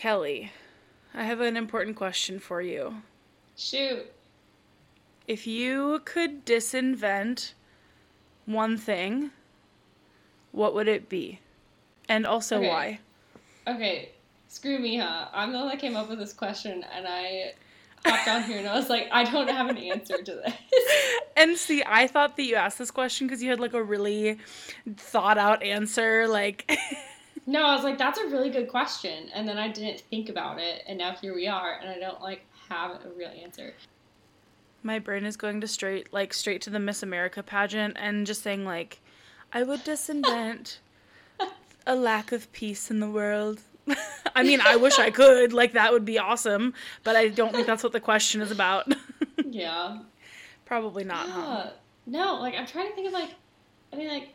Kellie, I have an important question for you. Shoot. If you could disinvent one thing, what would it be? And also Okay. why? Okay, screw me, huh? I'm the one that came up with this question, and I hopped on here and I was like, I don't have an answer to this. And see, I thought that you asked this question because you had like a really thought out answer. Like, No, I was like, that's a really good question, and then I didn't think about it, and now here we are, and I don't like have a real answer. my brain is going to straight, like, straight to the Miss America pageant and just saying, like, I would disinvent a lack of peace in the world. I mean, I wish I could. Like, that would be awesome. But I don't think that's what the question is about. Yeah. Probably not, huh? No, like I'm trying to think of like, I mean like,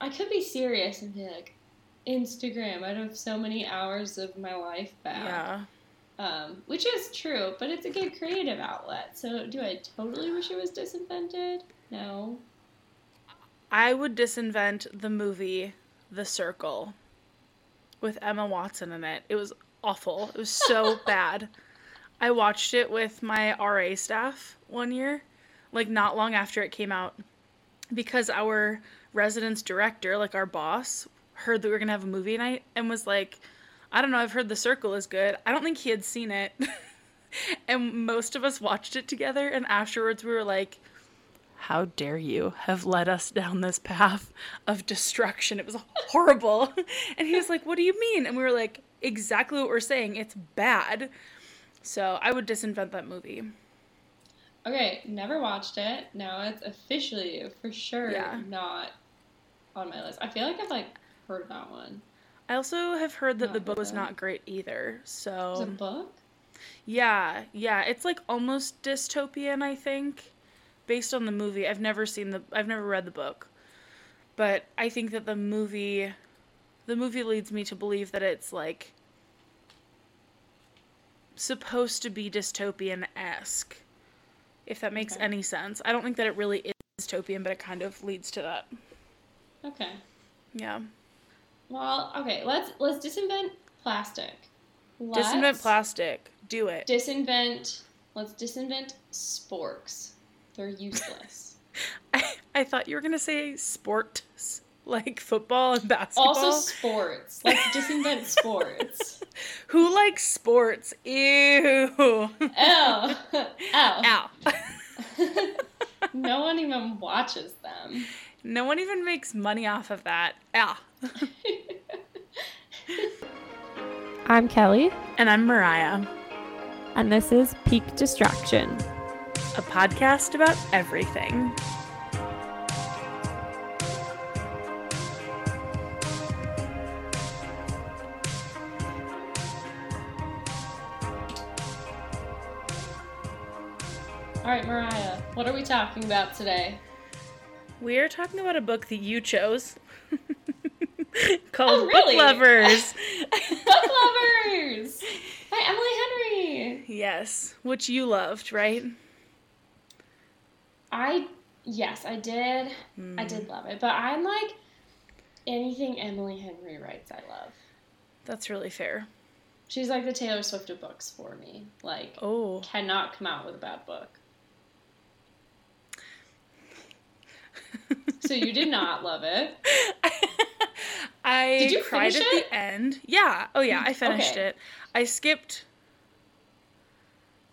I could be serious and be like, Instagram. I'd have so many hours of my life back. Yeah. Um, which is true, but it's a good creative outlet. So do I totally wish it was disinvented? No. I would disinvent the movie The Circle with Emma Watson in it. It was awful. It was so bad. I watched it with my RA staff one year, like not long after it came out, because our residence director, like our boss, heard that we were gonna have a movie night and was like, I don't know, I've heard The Circle is good. I don't think he had seen it. and most of us watched it together, and afterwards we were like, how dare you have led us down this path of destruction? It was horrible. and he was like, What do you mean? And we were like, Exactly what we're saying. It's bad. So I would disinvent that movie. Okay, never watched it. Now it's officially for sure Yeah. not on my list. I feel like I've like heard of that one. I also have heard that the Not book was not great either. It's So a book. yeah, yeah, it's like almost dystopian, I think, based on the movie. I've never seen the I've never read the book. But I think that the movie the movie leads me to believe that it's like supposed to be dystopian-esque. If that makes Okay. any sense. I don't think that it really is dystopian, but it kind of leads to that. Okay. Yeah. Well, okay. Let's let's disinvent plastic. Let's Disinvent plastic. Do it. Disinvent. Let's disinvent sporks. They're useless. I, I thought you were gonna say sports, like football and basketball. also, sports. Let's disinvent sports. Who likes sports? Ew. Ow. Ow. Ow. no one even watches them. No one even makes money off of that. Ow. I'm Kellie, And I'm Mariah, and this is Peak Distraction. a podcast about everything. All right, Mariah. What are we talking about today? We are talking about a book that you chose called Oh, really? Book Lovers. Book Lovers by Emily Henry. yes, which you loved, right? I yes, I did. Hmm. I did love it, but I'm like anything Emily Henry writes, I love. That's really fair. She's like the Taylor Swift of books for me. Like, Oh. cannot come out with a bad book. So you did not love it. I Did you cried at it? the end. Yeah. Oh yeah, I finished Okay. it. I skipped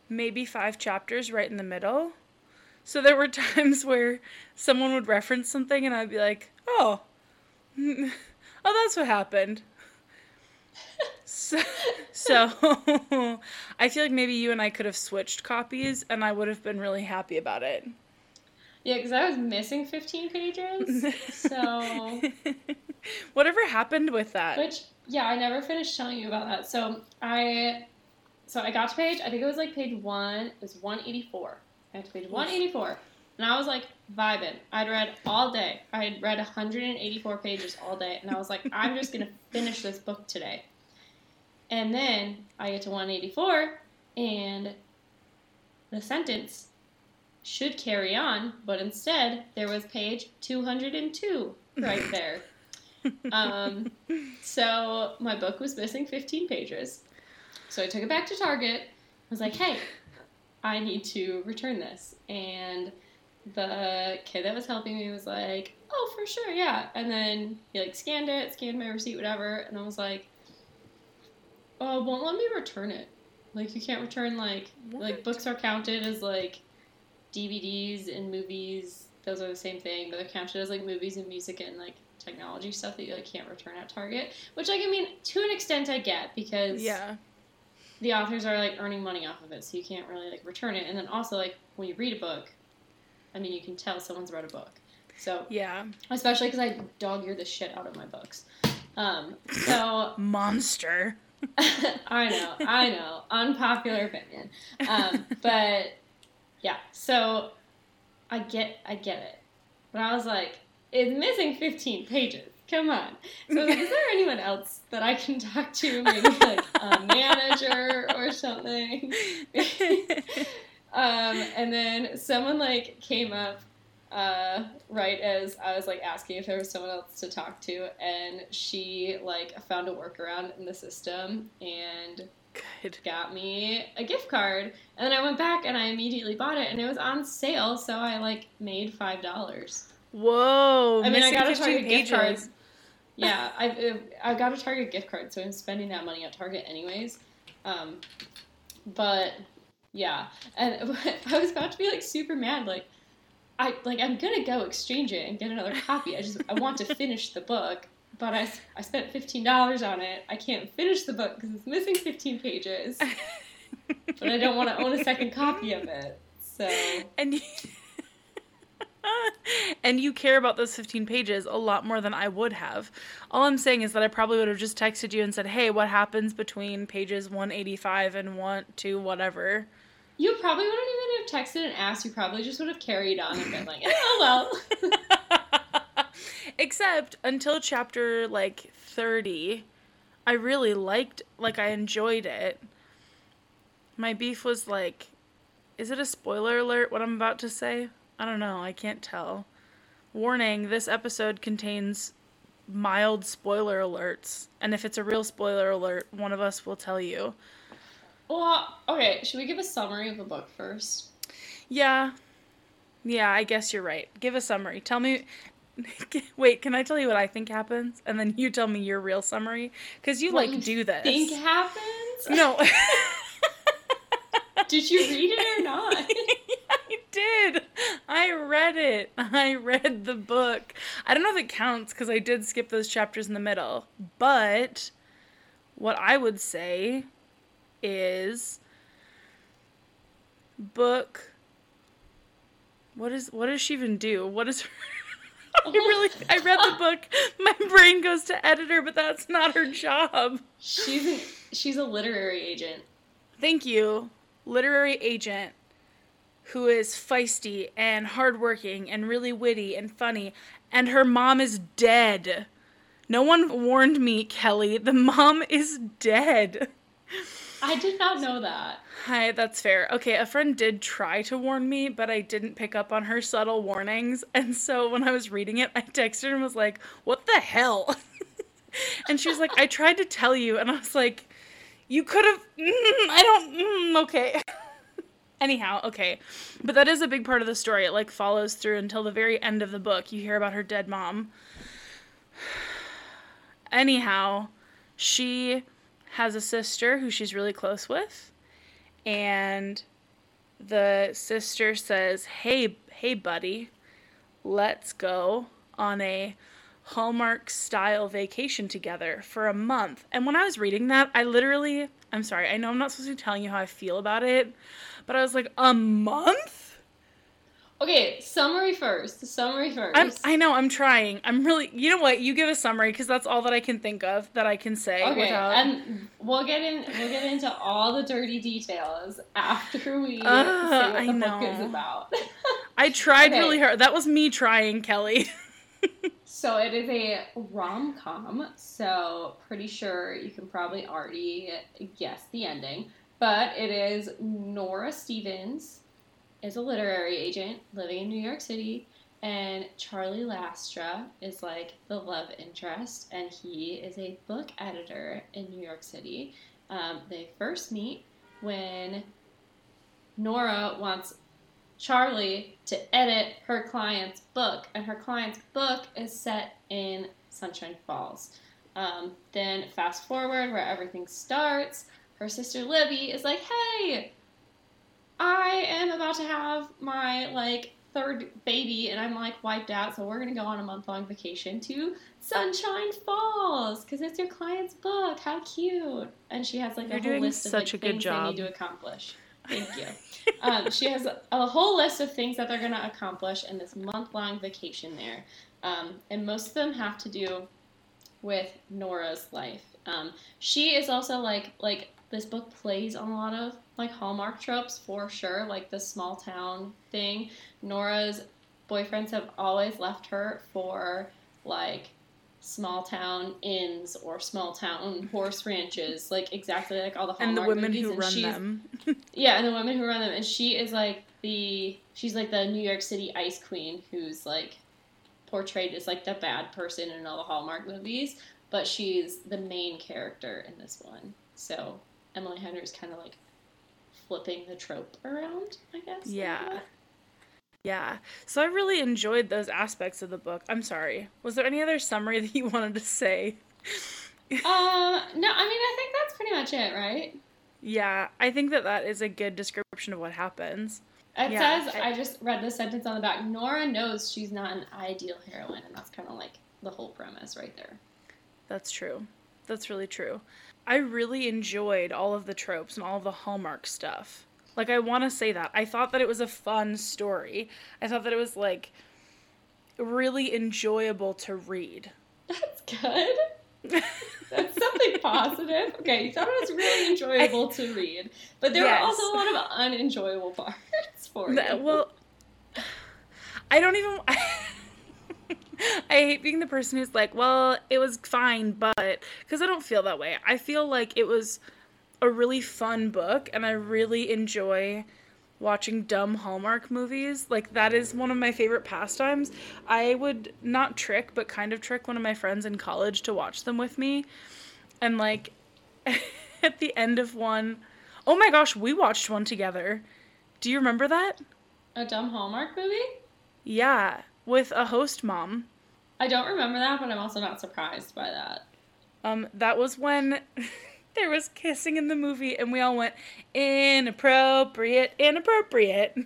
maybe 5 chapters right in the middle. So there were times where someone would reference something and I'd be like, "Oh. oh, that's what happened." So, so I feel like maybe you and I could have switched copies and I would have been really happy about it. Yeah, because I was missing 15 pages. So, Whatever happened with that? which yeah, I never finished telling you about that. So I, so I got to page. I think it was like page one. It was 184. I got to page 184, and I was like vibing. I'd read all day. I had read 184 pages all day, and I was like, I'm just gonna finish this book today. And then I get to 184, and the sentence should carry on, but instead there was page 202 right there. Um, so my book was missing 15 pages. So I took it back to Target. I was like, hey, I need to return this. And the kid that was helping me was like, oh, for sure, yeah. And then he like scanned it, scanned my receipt, whatever. And I was like, oh, won't let me return it. Like you can't return like like books are counted as like DVDs and movies. Those are the same thing, but they're counted as like movies and music and like technology stuff that you like can't return at Target. Which like I mean, to an extent, I get because Yeah. the authors are like earning money off of it, so you can't really like return it. And then also like when you read a book, I mean, you can tell someone's read a book. So Yeah. especially because I dog ear the shit out of my books. Um, so Monster. I know, I know, unpopular opinion. Um, but yeah, so I get, I get it. But I was like, it's missing 15 pages. Come on. So like, is there anyone else that I can talk to? Maybe like a manager or something. um, and then someone like came up uh, right as I was like asking if there was someone else to talk to, and she like found a workaround in the system and Good. got me a gift card. And then I went back and I immediately bought it, and it was on sale, so I like made five dollars. Whoa. I mean, I got a 15 Target gift card. Yeah, I I got a Target gift card, so I'm spending that money at Target anyways. Um, but yeah, and I was about to be like super mad, like I like I'm gonna go exchange it and get another copy. I just I want to finish the book, but I I spent fifteen dollars on it. I can't finish the book because it's missing fifteen pages, but I don't want to own a second copy of it. So and you, and you care about those 15 pages a lot more than I would have. All I'm saying is that I probably would have just texted you and said, "Hey, what happens between pages 185 and 1 to whatever?" you probably wouldn't even have texted and asked. You probably just would have carried on and been like, oh well. Except until chapter like 30, I really liked like I enjoyed it. My beef was like is it a spoiler alert what I'm about to say? I don't know, I can't tell. Warning, this episode contains mild spoiler alerts, and if it's a real spoiler alert, one of us will tell you. Well, okay, should we give a summary of the book first? Yeah. Yeah, I guess you're right. Give a summary. Tell me Wait, can I tell you what I think happens and then you tell me your real summary cuz you What like you do this. Think happens? No. Did you read it or not? I did. I read it. I read the book. I don't know if it counts because I did skip those chapters in the middle. But what I would say is book. What is what does she even do? What is her? I really I read the book. My brain goes to editor, but that's not her job. she's an, she's a literary agent. Thank you, literary agent who is feisty and hardworking and really witty and funny, and her mom is dead. No one warned me, Kellie. The mom is dead. I did not know that. Hi, that's fair. Okay, a friend did try to warn me, but I didn't pick up on her subtle warnings. And so when I was reading it, I texted her and was like, What the hell? and she was like, I tried to tell you. And I was like, You could have. Mm, I don't. Mm, okay. Anyhow, okay. But that is a big part of the story. It like follows through until the very end of the book. You hear about her dead mom. Anyhow, she has a sister who she's really close with and the sister says, "Hey, hey buddy, let's go on a Hallmark style vacation together for a month." And when I was reading that, I literally, I'm sorry, I know I'm not supposed to be telling you how I feel about it, but I was like, "A month?" Okay, summary first. Summary 1st I'm, I know I'm trying. I'm really. You know what? You give a summary because that's all that I can think of that I can say okay, without. and we'll get in. We'll get into all the dirty details after we Uh, say what I the book is about. I tried Okay. really hard. That was me trying, Kellie. So it is a rom com, so pretty sure you can probably already guess the ending. But it is Nora Stevens is a literary agent living in New York City, and Charlie Lastra is like the love interest, and he is a book editor in New York City. Um, they first meet when Nora wants Charlie to edit her client's book, and her client's book is set in Sunshine Falls. Um, then fast forward where everything starts, her sister Libby is like, "Hey, I am about to have my like third baby, and I'm like wiped out, so we're gonna go on a month long vacation to Sunshine Falls because it's your client's book. How cute!" And she has like You're a whole list of like, things they need to accomplish. Thank you. um, she has a, whole list of things that they're going to accomplish in this month long vacation there. Um, and most of them have to do with Nora's life. Um, she is also like, like, this book plays on a lot of like Hallmark tropes for sure, like the small town thing. Nora's boyfriends have always left her for like small town inns or small town horse ranches, like exactly like all the hallmark and the women movies. who and run them. yeah, and the women who run them, and she is like the she's like the New York City ice queen who's like portrayed as like the bad person in all the Hallmark movies, but she's the main character in this one. So Emily Henry is kind of like flipping the trope around, I guess. Yeah. bit. Yeah. So I really enjoyed those aspects of the book. I'm sorry. Was there any other summary that you wanted to say? Uh, no, I mean I think that's pretty much it, right? Yeah, I think that that is a good description of what happens. It Yeah. says I just read the sentence on the back. Nora knows she's not an ideal heroine, and that's kind of like the whole premise right there. That's true. That's really true. I really enjoyed all of the tropes and all of the Hallmark stuff. Like, I want to say that. I thought that it was a fun story. I thought that it was, like, really enjoyable to read. That's good. That's something positive. Okay, you thought it was really enjoyable to read, but there Yes. were also a lot of unenjoyable parts for you. That- well, I don't even. I hate being the person who's like, well, it was fine, but. Because I don't feel that way. I feel like it was a really fun book, and I really enjoy watching dumb Hallmark movies. Like, that is one of my favorite pastimes. I would not trick, but kind of trick one of my friends in college to watch them with me. And, like, at the end of one, oh my gosh, we watched one together. Do you remember that? a dumb Hallmark movie? Yeah, with a host mom. I don't remember that, but I'm also not surprised by that. Um, that was when there was kissing in the movie, and we all went inappropriate, inappropriate.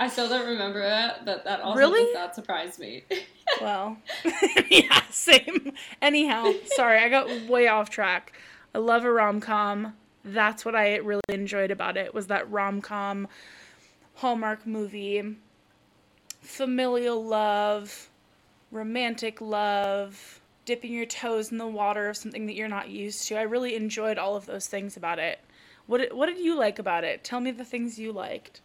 I still don't remember that, but that also Really? does not surprise me. well, yeah, same. Anyhow, sorry, I got way off track. I love a rom com. That's what I really enjoyed about it was that rom com Hallmark movie, familial love, romantic love, dipping your toes in the water of something that you're not used to. I really enjoyed all of those things about it. What did, what did you like about it? Tell me the things you liked.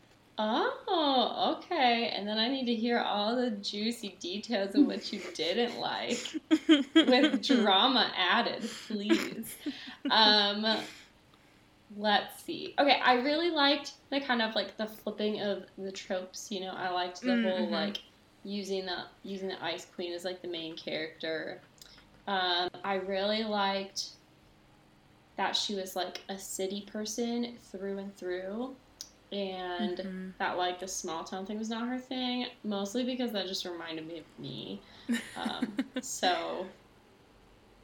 oh, okay. And then I need to hear all the juicy details of what you didn't like. with drama added, please. Um, let's see. Okay, I really liked the kind of like the flipping of the tropes. You know, I liked the whole Mhm. like using the using the Ice Queen as like the main character. Um, I really liked that she was like a city person through and through. And Mhm. that like the small town thing was not her thing, mostly because that just reminded me of me. Um, so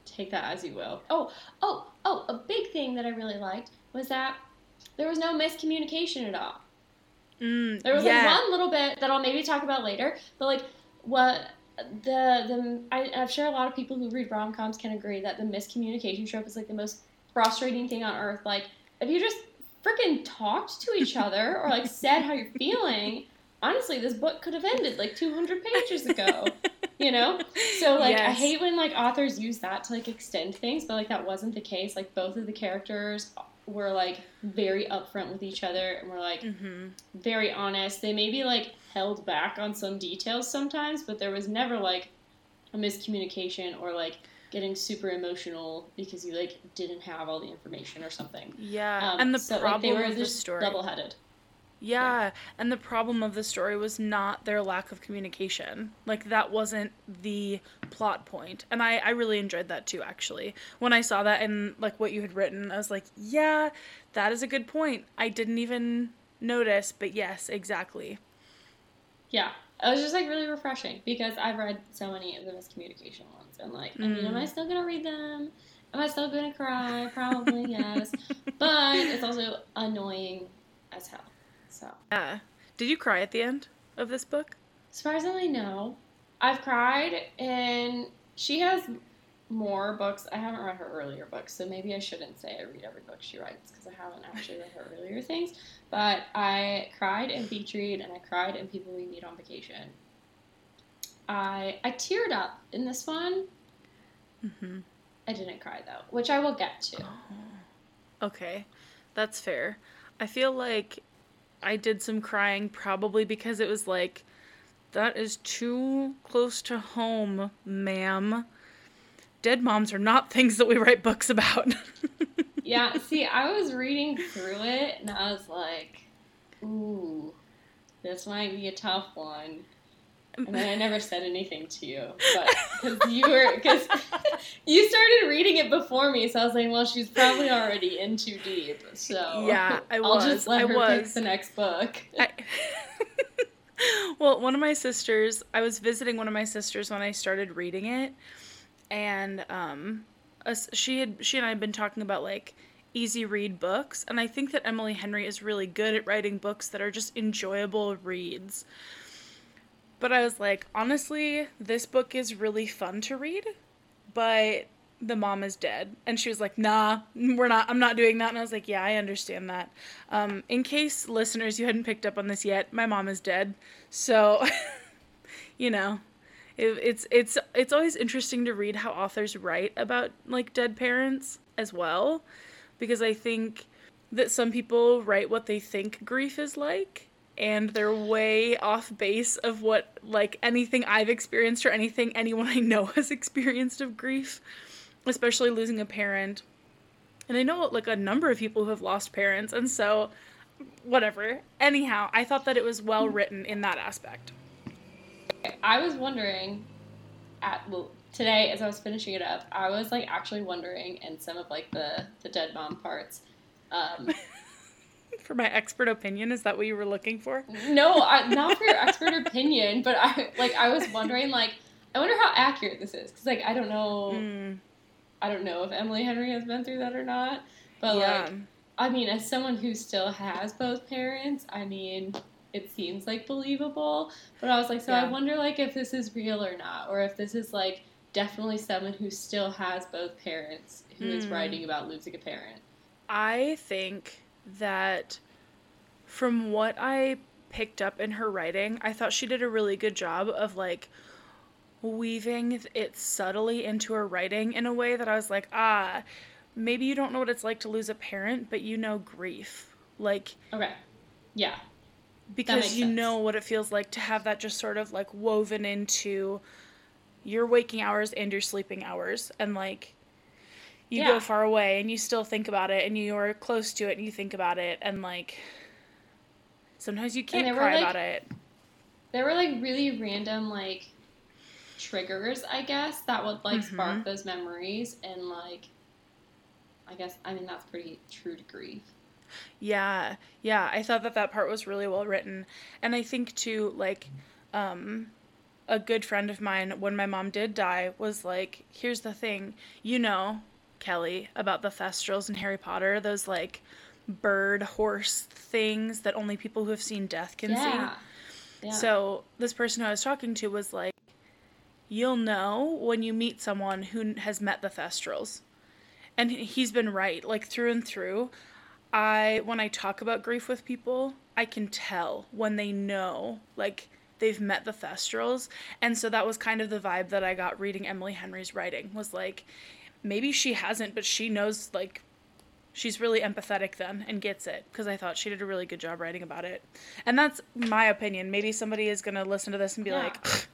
take that as you will. Oh, oh, oh, a big thing that I really liked was that there was no miscommunication at all. Mm, There was yeah. like one little bit that I'll maybe talk about later, but like what the the I, I'm sure a lot of people who read rom coms can agree that the miscommunication trope is like the most frustrating thing on earth. Like if you just freaking talked to each other or like said how you're feeling, honestly, this book could have ended like 200 pages ago. You know, so like I hate when like authors use that to like extend things, but like that wasn't the case. Like both of the characters were like very upfront with each other and were like hmm very honest. They maybe like held back on some details sometimes, but there was never like a miscommunication or like getting super emotional because you like didn't have all the information or something. Yeah, Um, and the so, like, they were of the just story. double-headed. Yeah, and the problem of the story was not their lack of communication. Like that wasn't the plot point. And I I really enjoyed that too actually. When I saw that and like what you had written, I was like, "Yeah, that is a good point. I didn't even notice, but yes, exactly." Yeah. It was just like really refreshing because I've read so many of the miscommunication ones and like, I mean, am I Mm. still gonna read them? Am I still gonna cry? Probably yes. But it's also annoying as hell. So Yeah. Did you cry at the end of this book? surprisingly no. I've cried and she has more books. I haven't read her earlier books, so maybe I shouldn't say I read every book she writes because I haven't actually read her earlier things. But I cried in Beach Read and I cried in People We Meet on Vacation. I I teared up in this one. Mm-hmm. I didn't cry though, which I will get to. Okay, that's fair. I feel like I did some crying probably because it was like, that is too close to home, ma'am. Dead moms are not things that we write books about. Yeah, see, I was reading through it and I was like, ooh, this might be a tough one. And then I never said anything to you, but because you were because you started reading it before me, so I was like, well, she's probably already in too deep. So Yeah, I will was. just let I her pick was. the next book. I... well, one of my sisters, I was visiting one of my sisters when I started reading it, and um, us- she had she and I had been talking about like easy read books, and I think that Emily Henry is really good at writing books that are just enjoyable reads. But I was like, honestly, this book is really fun to read, but the mom is dead. And she was like, nah, we're not, I'm not doing that. And I was like, yeah, I understand that. Um, in case listeners, you hadn't picked up on this yet, my mom is dead. So, you know, it, it's, it's, it's always interesting to read how authors write about like dead parents as well. Because I think that some people write what they think grief is like and they're way off base of what like anything I've experienced or anything anyone I know has experienced of grief, especially losing a parent. And I know like a number of people who have lost parents, and so whatever. Anyhow, I thought that it was well written in that aspect. I was wondering at well, today as I was finishing it up, I was like actually wondering in some of like the the dead mom parts. Um, For my expert opinion, is that what you were looking for? no, I, not for your expert opinion, but I like I was wondering like I wonder how accurate this is because like I don't know Mm, I don't know if Emily Henry has been through that or not, but yeah. like I mean as someone who still has both parents, I mean it seems like believable, but I was like so I wonder like if this is real or not or if this is like definitely someone who still has both parents who is Hmm. writing about losing a parent. I think that from what I picked up in her writing, I thought she did a really good job of like weaving it subtly into her writing in a way that I was like, ah, maybe you don't know what it's like to lose a parent, but you know grief. Like, Okay. Yeah. because you sense. know what it feels like to have that just sort of like woven into your waking hours and your sleeping hours and like you Yeah. go far away and you still think about it and you are close to it and you think about it and like sometimes you can't cry like- about it There were like really random like triggers, I guess, that would like Mhm. spark those memories and like I guess I mean that's pretty true to grief. Yeah, yeah, I thought that that part was really well written. And I think too, like, um, a good friend of mine, when my mom did die, was like, here's the thing, you know, Kellie, about the Thestrals in Harry Potter, those like bird horse things that only people who have seen death can yeah. see. Yeah. So this person who I was talking to was like, you'll know when you meet someone who has met the Thestrals. And he- he's been right, like through and through. I when I talk about grief with people, I can tell when they know like they've met the Thestrals. And so that was kind of the vibe that I got reading Emily Henry's writing was like maybe she hasn't, but she knows like she's really empathetic then and gets it because I thought she did a really good job writing about it. And that's my opinion. Maybe somebody is going to listen to this and be Yeah. like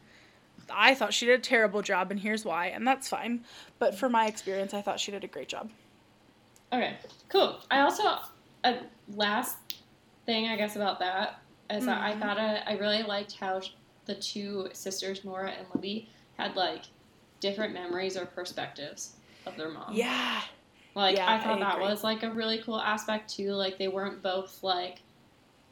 I thought she did a terrible job and here's why. And that's fine. But for my experience, I thought she did a great job. Okay, cool. I also uh, last thing, I guess, about that is that I Mhm. thought I, I really liked how the two sisters, Nora and Libby, had like different memories or perspectives of their mom. Yeah. Like Yeah, I thought I that was like a really cool aspect too. Like they weren't both like,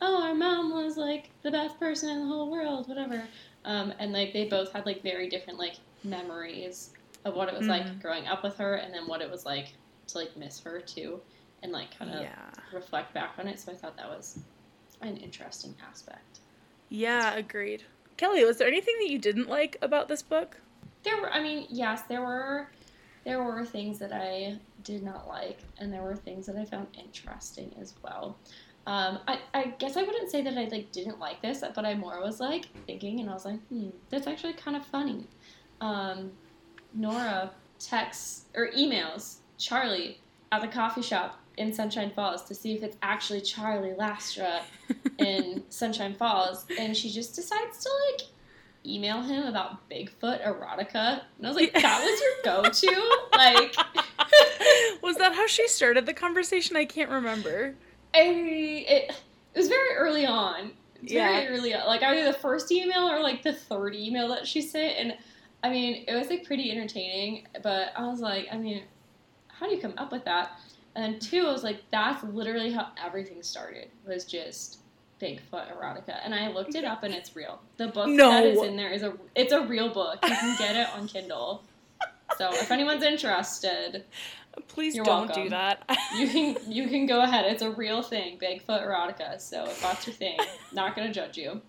oh, our mom was like the best person in the whole world, whatever. Um, and like they both had like very different like memories of what it was Mhm. like growing up with her, and then what it was like to like miss her too, and like kind of Yeah. reflect back on it. So I thought that was an interesting aspect. Yeah, agreed. Kellie, was there anything that you didn't like about this book? There were, I mean, yes, there were, there were things that I did not like, and there were things that I found interesting as well. Um, I, I guess I wouldn't say that I like didn't like this, but I more was like thinking, and I was like, hmm, that's actually kind of funny. Um, Nora texts or emails Charlie at the coffee shop in Sunshine Falls to see if it's actually Charlie Lastra in Sunshine Falls, and she just decides to like email him about Bigfoot erotica, and I was like, that was your go-to, like. was that how she started the conversation? I can't remember. I it, it was very early on. It's very early on. Like either the first email or like the third email that she sent, and I mean it was like pretty entertaining. But I was like, I mean, how do you come up with that? And then two, I was like, that's literally how everything started. Was just Bigfoot erotica, and I looked it up, and it's real. The book No. that is in there is a it's a real book. You can get it on Kindle. So if anyone's interested, Please don't welcome. do that. you can you can go ahead. It's a real thing, Bigfoot erotica. So if that's your thing, not gonna judge you.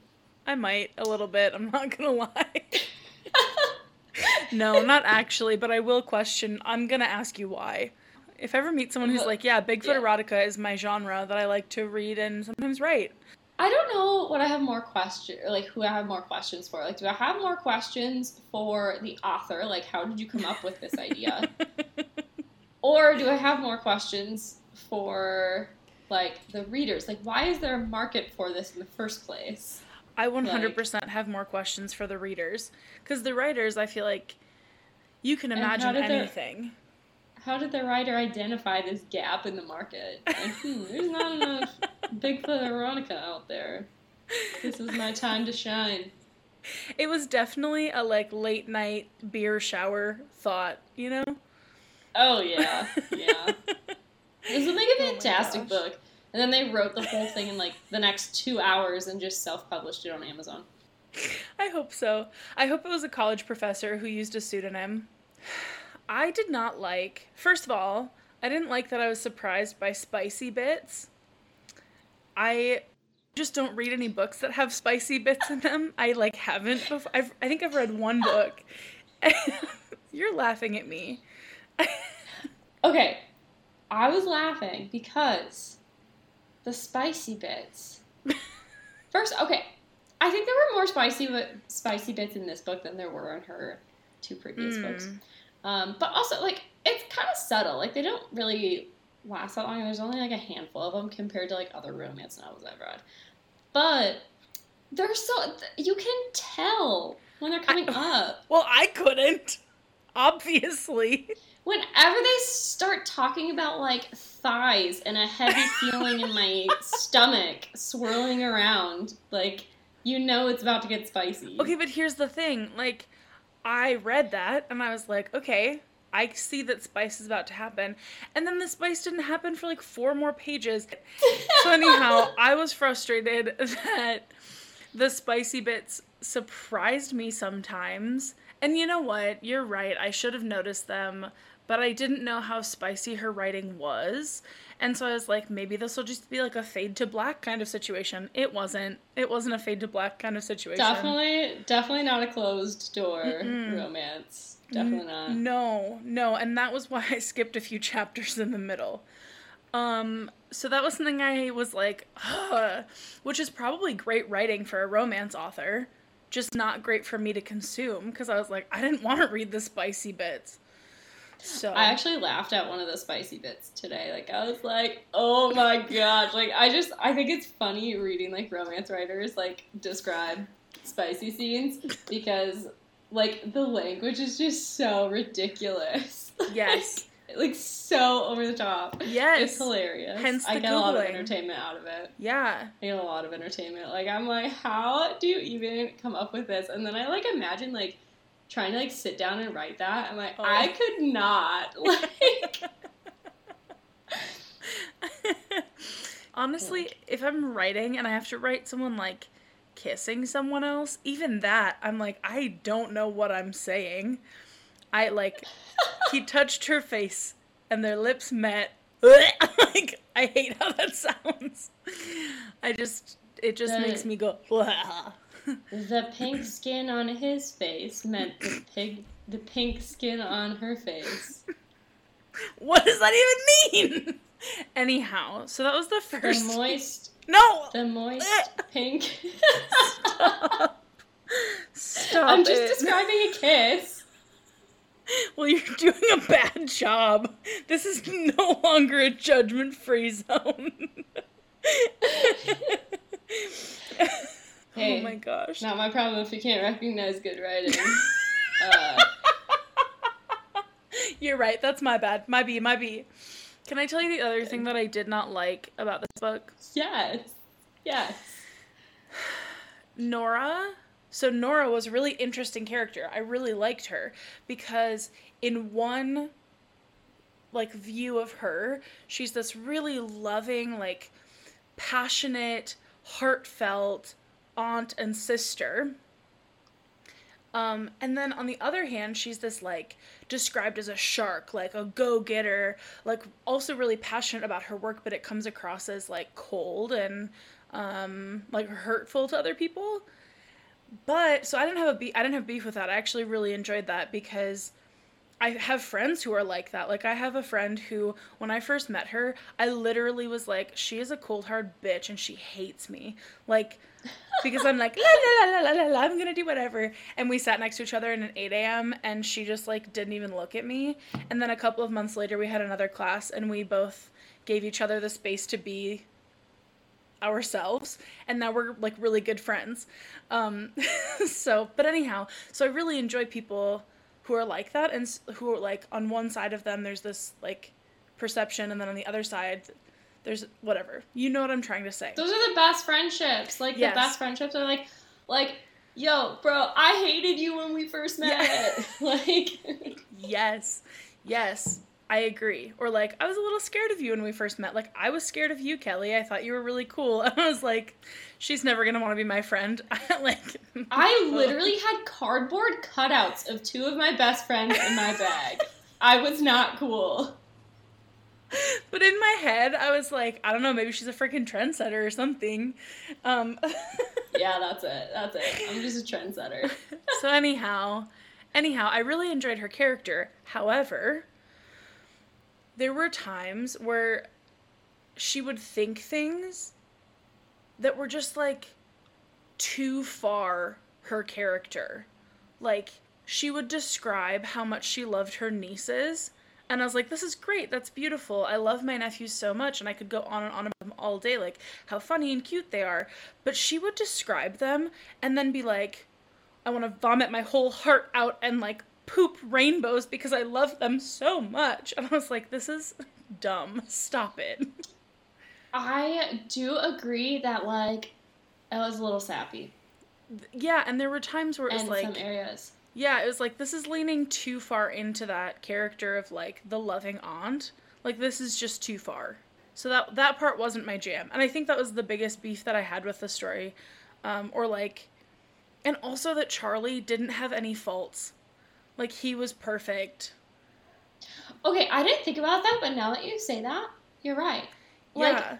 I might a little bit. I'm not gonna lie. no, not actually, but I will question. I'm gonna ask you why. If I ever meet someone who's uh-huh. like, "Yeah, Bigfoot yeah. erotica is my genre that I like to read and sometimes write," I don't know what I have more question or like who I have more questions for. Like, do I have more questions for the author? Like, how did you come up with this idea? or do I have more questions for like the readers? Like, why is there a market for this in the first place? I 100% have more questions for the readers because the writers, I feel like you can imagine anything. How did the writer identify this gap in the market? Like, hmm, there's not enough Bigfoot erotica out there. This is my time to shine. It was definitely a like late night beer shower thought, you know? Oh yeah, yeah. This would make a Oh fantastic gosh. book. And then they wrote the whole thing in like the next two hours and just self-published it on Amazon. I hope so. I hope it was a college professor who used a pseudonym. I did not like, first of all, I didn't like that I was surprised by spicy bits. I just don't read any books that have spicy bits in them. I like haven't before. I've, I think I've read one book. You're laughing at me. Okay, I was laughing because the spicy bits. First, okay, I think there were more spicy but spicy bits in this book than there were in her two previous Mm. books. Um, but also, like, it's kind of subtle. Like, they don't really last that long. There's only like a handful of them compared to like other romance novels I've read. But they're so you can tell when they're coming up. Well, I couldn't. Obviously. Whenever they start talking about like thighs and a heavy feeling in my stomach swirling around, like you know it's about to get spicy. Okay, but here's the thing. Like, I read that and I was like, okay, I see that spice is about to happen. And then the spice didn't happen for like four more pages. So, anyhow, I was frustrated that the spicy bits surprised me sometimes. And you know what? You're right. I should have noticed them, but I didn't know how spicy her writing was. And so I was like, maybe this will just be like a fade to black kind of situation. It wasn't. It wasn't a fade to black kind of situation. Definitely, definitely not a closed door Mm-mm. romance. Definitely not. No, no, and that was why I skipped a few chapters in the middle. Um, so that was something I was like, Ugh, which is probably great writing for a romance author, just not great for me to consume because I was like, I didn't want to read the spicy bits. So I actually laughed at one of the spicy bits today. Like I was like, "Oh my gosh!" Like I just, I think it's funny reading like romance writers like describe spicy scenes because like the language is just so ridiculous. yes, like so over the top. Yes. It's hilarious. Hence the I get a lot of entertainment out of it. Yeah. I get a lot of entertainment. Like I'm like, how do you even come up with this? And then I like imagine like trying to like sit down and write that. I'm like, Oh. I could not. Like Honestly, if I'm writing and I have to write someone like kissing someone else, even that, I'm like, I don't know what I'm saying. I like, he touched her face and their lips met. like, I hate how that sounds. I just, it just makes me go, "Blah." The pink skin on his face meant the pig the pink skin on her face. what does that even mean? Anyhow, so that was the first The moist no! the moist eh. pink Stop. Stop I'm just it. describing a kiss. Well, you're doing a bad job. This is no longer a judgment free zone. Hey, oh my gosh. Not my problem if you can't recognize good writing. Uh, You're right. That's my bad. My B, my B. Can I tell you the other thing that I did not like about this book? yes. Yes. Nora. So Nora was a really interesting character. I really liked her because in one like view of her, she's this really loving, like passionate, heartfelt aunt and sister. Um, and then on the other hand, she's this like described as a shark, like a go-getter, like also really passionate about her work, but it comes across as like cold and um, like hurtful to other people. But so I didn't have a beef. I didn't have beef with that. I actually really enjoyed that because I have friends who are like that. Like I have a friend who, when I first met her, I literally was like, she is a cold hard bitch and she hates me. Like because I'm like la la la la la la. I'm gonna do whatever. And we sat next to each other in an 8 a.m. and she just like didn't even look at me. And then a couple of months later, we had another class and we both gave each other the space to be ourselves and now we're like really good friends um so but anyhow so i really enjoy people who are like that and who are like on one side of them there's this like perception and then on the other side there's whatever you know what i'm trying to say Those are the best friendships. Like Yes. the best friendships are like like yo, bro, I hated you when we first met. Yeah. like yes yes i agree or like i was a little scared of you when we first met like i was scared of you kellie i thought you were really cool and i was like she's never gonna want to be my friend like I literally had cardboard cutouts of two of my best friends in my bag. I was not cool. But in my head, I was like, I don't know, maybe she's a freaking trendsetter or something. Um, Yeah, that's it. That's it. I'm just a trendsetter. so anyhow, anyhow, I really enjoyed her character. However, there were times where she would think things that were just like too far her character. Like she would describe how much she loved her nieces and I was like, this is great. That's beautiful. I love my nephews so much. And I could go on and on about them all day, like how funny and cute they are. But she would describe them and then be like, I want to vomit my whole heart out and like poop rainbows because I love them so much. And I was like, this is dumb. Stop it. I do agree that like I was a little sappy Yeah. And there were times where it was in like, some areas. Yeah, it was like this is leaning too far into that character of like the loving aunt. Like this is just too far. So that that part wasn't my jam. And I think that was the biggest beef that I had with the story. Um or like and also that Charlie didn't have any faults. Like he was perfect. Okay, I didn't think about that, but now that you say that, you're right. Like, yeah.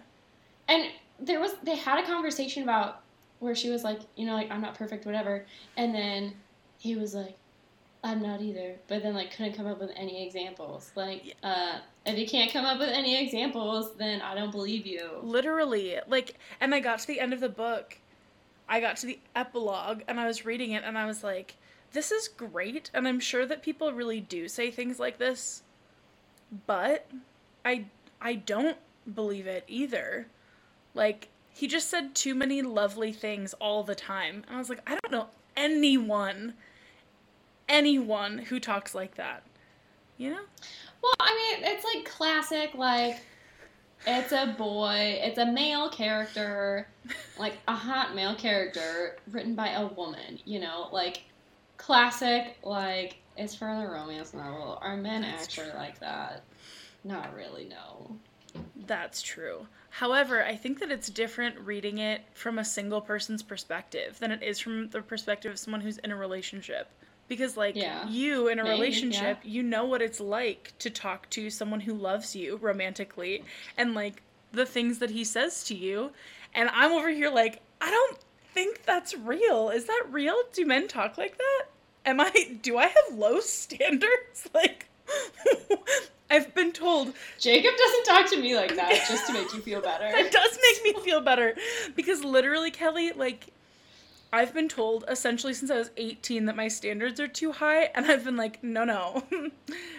and there was they had a conversation about where she was like, you know, like I'm not perfect, whatever, and then he was like, I'm not either, but then like couldn't come up with any examples. Like, uh, if you can't come up with any examples, then I don't believe you. Literally. Like and I got to the end of the book. I got to the epilogue and I was reading it and I was like, this is great and I'm sure that people really do say things like this. But I I don't believe it either. Like he just said too many lovely things all the time. And I was like, I don't know anyone anyone who talks like that. You know? Well, I mean, it's like classic, like it's a boy, it's a male character, like a hot male character written by a woman. You know, like classic, like it's for the romance novel. Are men That's actually true. like that? Not really, no. That's true. However, I think that it's different reading it from a single person's perspective than it is from the perspective of someone who's in a relationship. Because, like, Yeah. you in a Maybe, relationship, you know what it's like to talk to someone who loves you romantically and, like, the things that he says to you. And I'm over here, like, I don't think that's real. Is that real? Do men talk like that? Am I, do I have low standards? Like, I've been told Jacob doesn't talk to me like that just to make you feel better. that does make me feel better because literally kellie like i've been told essentially since i was 18 that my standards are too high and i've been like no no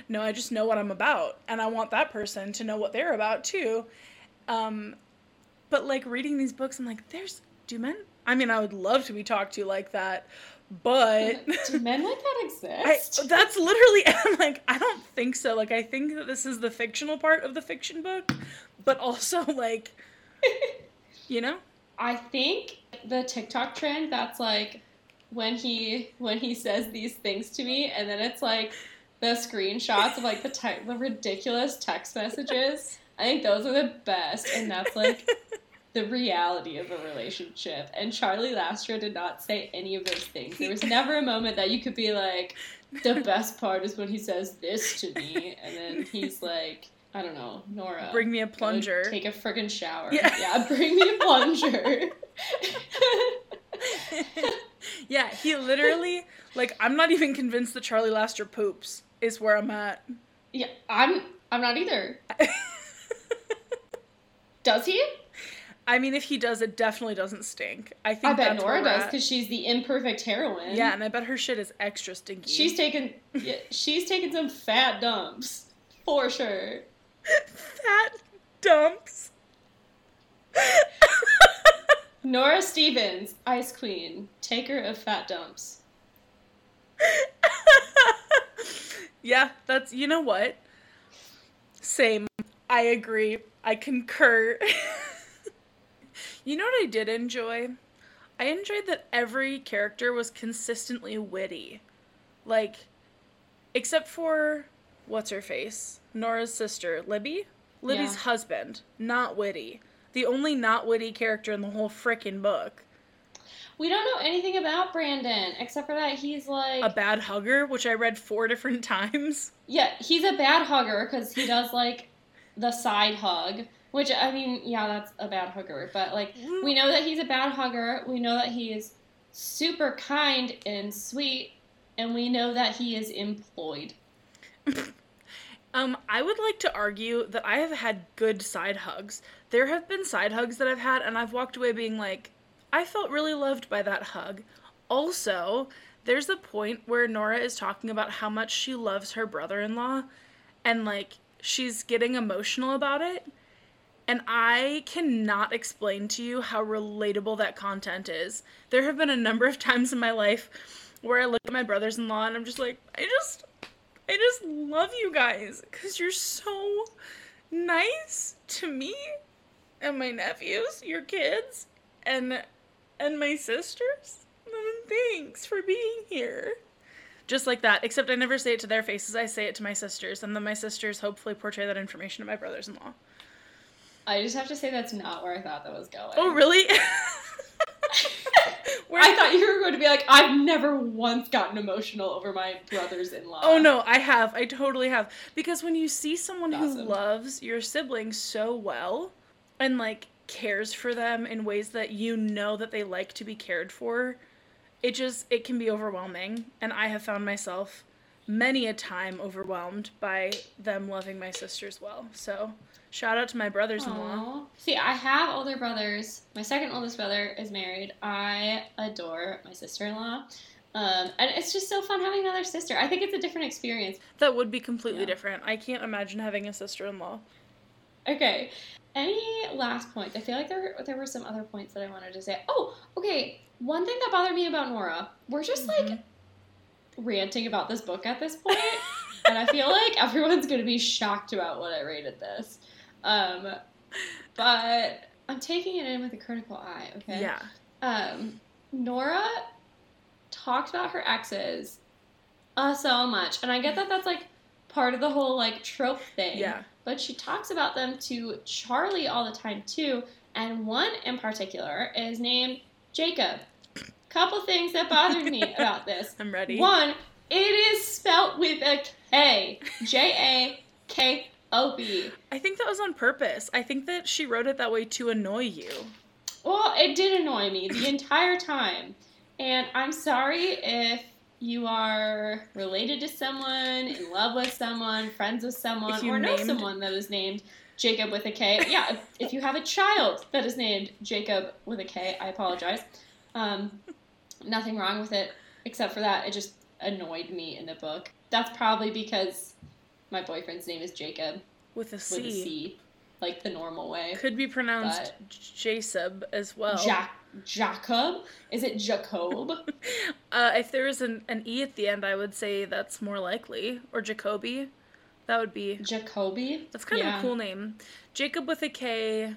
no i just know what i'm about and i want that person to know what they're about too um but like reading these books i'm like there's do men i mean i would love to be talked to like that but Do men like that I, exist? that's literally I'm like I don't think so. Like I think that this is the fictional part of the fiction book, but also like you know? I think the TikTok trend that's like when he when he says these things to me, and then it's like the screenshots of like the te- the ridiculous text messages. I think those are the best, and that's like the reality of a relationship. And Charlie Lastra did not say any of those things. There was never a moment that you could be like, the best part is when he says this to me, and then he's like, I don't know, Nora. Bring me a plunger. Take a friggin' shower. Yeah. yeah bring me a plunger. yeah, he literally like I'm not even convinced that Charlie Lastra poops is where I'm at. yeah, I'm. I'm not either. Does he? I mean, if he does, it definitely doesn't stink. I think I bet Nora does because she's the imperfect heroine. Yeah, and I bet her shit is extra stinky. she's taken. Yeah, she's taken some fat dumps for sure. fat dumps. Nora Stevens, Ice Queen, taker of fat dumps. yeah, that's you know what? Same. I agree. I concur. you know what I did enjoy? I enjoyed that every character was consistently witty. Like except for what's her face? Nora's sister, Libby? Libby's Yeah. husband, not witty. The only not witty character in the whole frickin' book. We don't know anything about Brandon except for that he's like A bad hugger, which I read four different times. Yeah, he's a bad hugger because he does like the side hug, which I mean, yeah, that's a bad hugger. But like, we know that he's a bad hugger. We know that he is super kind and sweet, and we know that he is employed. Um, I would like to argue that I have had good side hugs. There have been side hugs that I've had, and I've walked away being like, I felt really loved by that hug. Also, there's a point where Nora is talking about how much she loves her brother in law, and like, she's getting emotional about it. And I cannot explain to you how relatable that content is. There have been a number of times in my life where I look at my brothers in law and I'm just like, I just I just love you guys because you're so nice to me and my nephews, your kids, and and my sisters. Thanks for being here. Just like that, except I never say it to their faces. I say it to my sisters, and then my sisters hopefully portray that information to my brothers-in-law. I just have to say that's not where I thought that was going. Oh, really? Where- I thought you were going to be like, I've never once gotten emotional over my brothers-in-law. Oh no, I have. I totally have. Because when you see someone who loves your siblings so well and like cares for them in ways that you know that they like to be cared for, it just it can be overwhelming. And I have found myself many a time overwhelmed by them loving my sisters well. So, shout out to my brothers-in-law. See, I have older brothers. My second oldest brother is married. I adore my sister in law. Um, and it's just so fun having another sister. I think it's a different experience. That would be completely Yeah. different. I can't imagine having a sister-in-law. Okay. Any last points? I feel like there there were some other points that I wanted to say. Oh, okay. One thing that bothered me about Nora, we're just like ranting about this book at this and I feel like everyone's gonna be shocked about what I rated this. Um, but I'm taking it in with a critical eye. Okay. Yeah. Um, Nora talked about her exes uh, so much, and I get that that's like part of the whole like trope thing. Yeah. But she talks about them to Charlie all the time too, and one in particular is named Jacob. Couple things that bothered me about this. I'm ready. One, it is spelt with a K. J A K O B. I think that was on purpose. I think that she wrote it that way to annoy you. Well, it did annoy me the entire time. And I'm sorry if you are related to someone, in love with someone, friends with someone, or know named- someone that is named Jacob with a K. Yeah, if- if you have a child that is named Jacob with a K, I apologize. Um, nothing wrong with it, except for that it just annoyed me in the book. That's probably because my boyfriend's name is Jacob With a C. with a C, like the normal way. Could be pronounced Jacob as well. Jack Jacob? Is it Jacob? Uh, if there is an, an E at the end, I would say that's more likely. Or Jacoby. That would be. Jacoby? That's kind of a cool name. Jacob with a K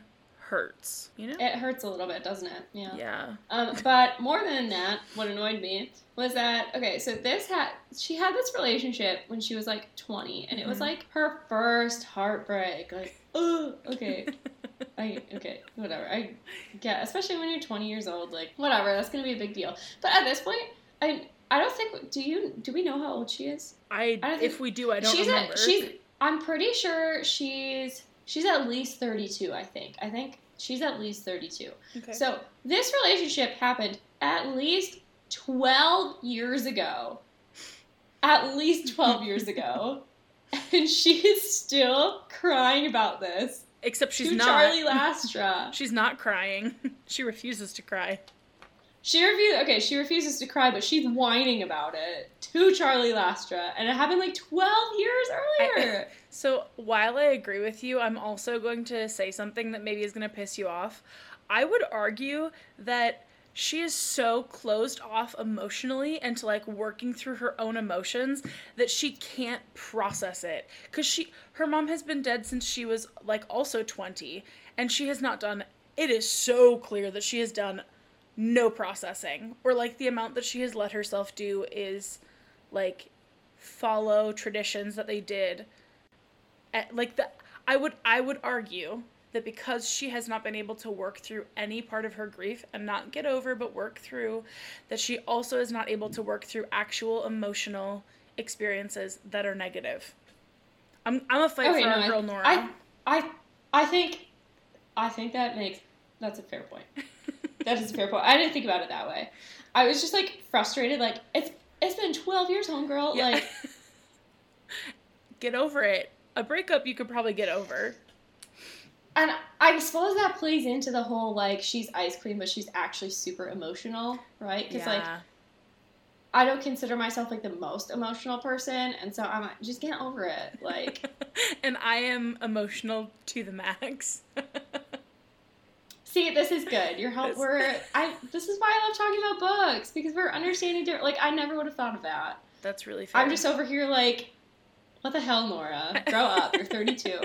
hurts, you know? It hurts a little bit, doesn't it? Yeah. Yeah. Um, but more than that, what annoyed me was that okay, so this had she had this relationship when she was like twenty, and it was Mhm. like her first heartbreak. Like, oh, okay, I okay, whatever. I get, especially when you're twenty years old, like whatever, that's gonna be a big deal. But at this point, I I don't think do you do we know how old she is? I, I if we do, I don't she's remember. At, she's I'm pretty sure she's she's at least thirty two. I think I think she's at least thirty two. okay. So this relationship happened at least 12 years ago. At least 12 years ago. And she is still crying about this. Except she's to not. Charlie Lastra. She's not crying. she refuses to cry. She refuses. Okay, she refuses to cry, but she's whining about it to Charlie Lastra, and it happened like twelve years earlier. So while I agree with you, I'm also going to say something that maybe is going to piss you off. I would argue that she is so closed off emotionally and to like working through her own emotions that she can't process it cuz she her mom has been dead since she was like also 20 and she has not done it is so clear that she has done no processing or like the amount that she has let herself do is like follow traditions that they did at, like the I would I would argue that because she has not been able to work through any part of her grief and not get over but work through that she also is not able to work through actual emotional experiences that are negative. I'm I'm a fight Okay, for no, our I- girl Nora. I, I, I think, I think that makes that's a fair point. That is a fair point. I didn't think about it that way. I was just like frustrated. Like it's it's been twelve years, homegirl. Yeah. Like get over it. A breakup you could probably get over. And I suppose that plays into the whole like she's ice cream, but she's actually super emotional, right? Because like I don't consider myself like the most emotional person, and so I'm like, just get over it. Like, and I am emotional to the max. see, this is good. You're help. This- We're I. This is why I love talking about books because we're understanding different. Like, I never would have thought of that. That's really fair. I'm just over here like, what the hell, Nora? Grow up. You're 32.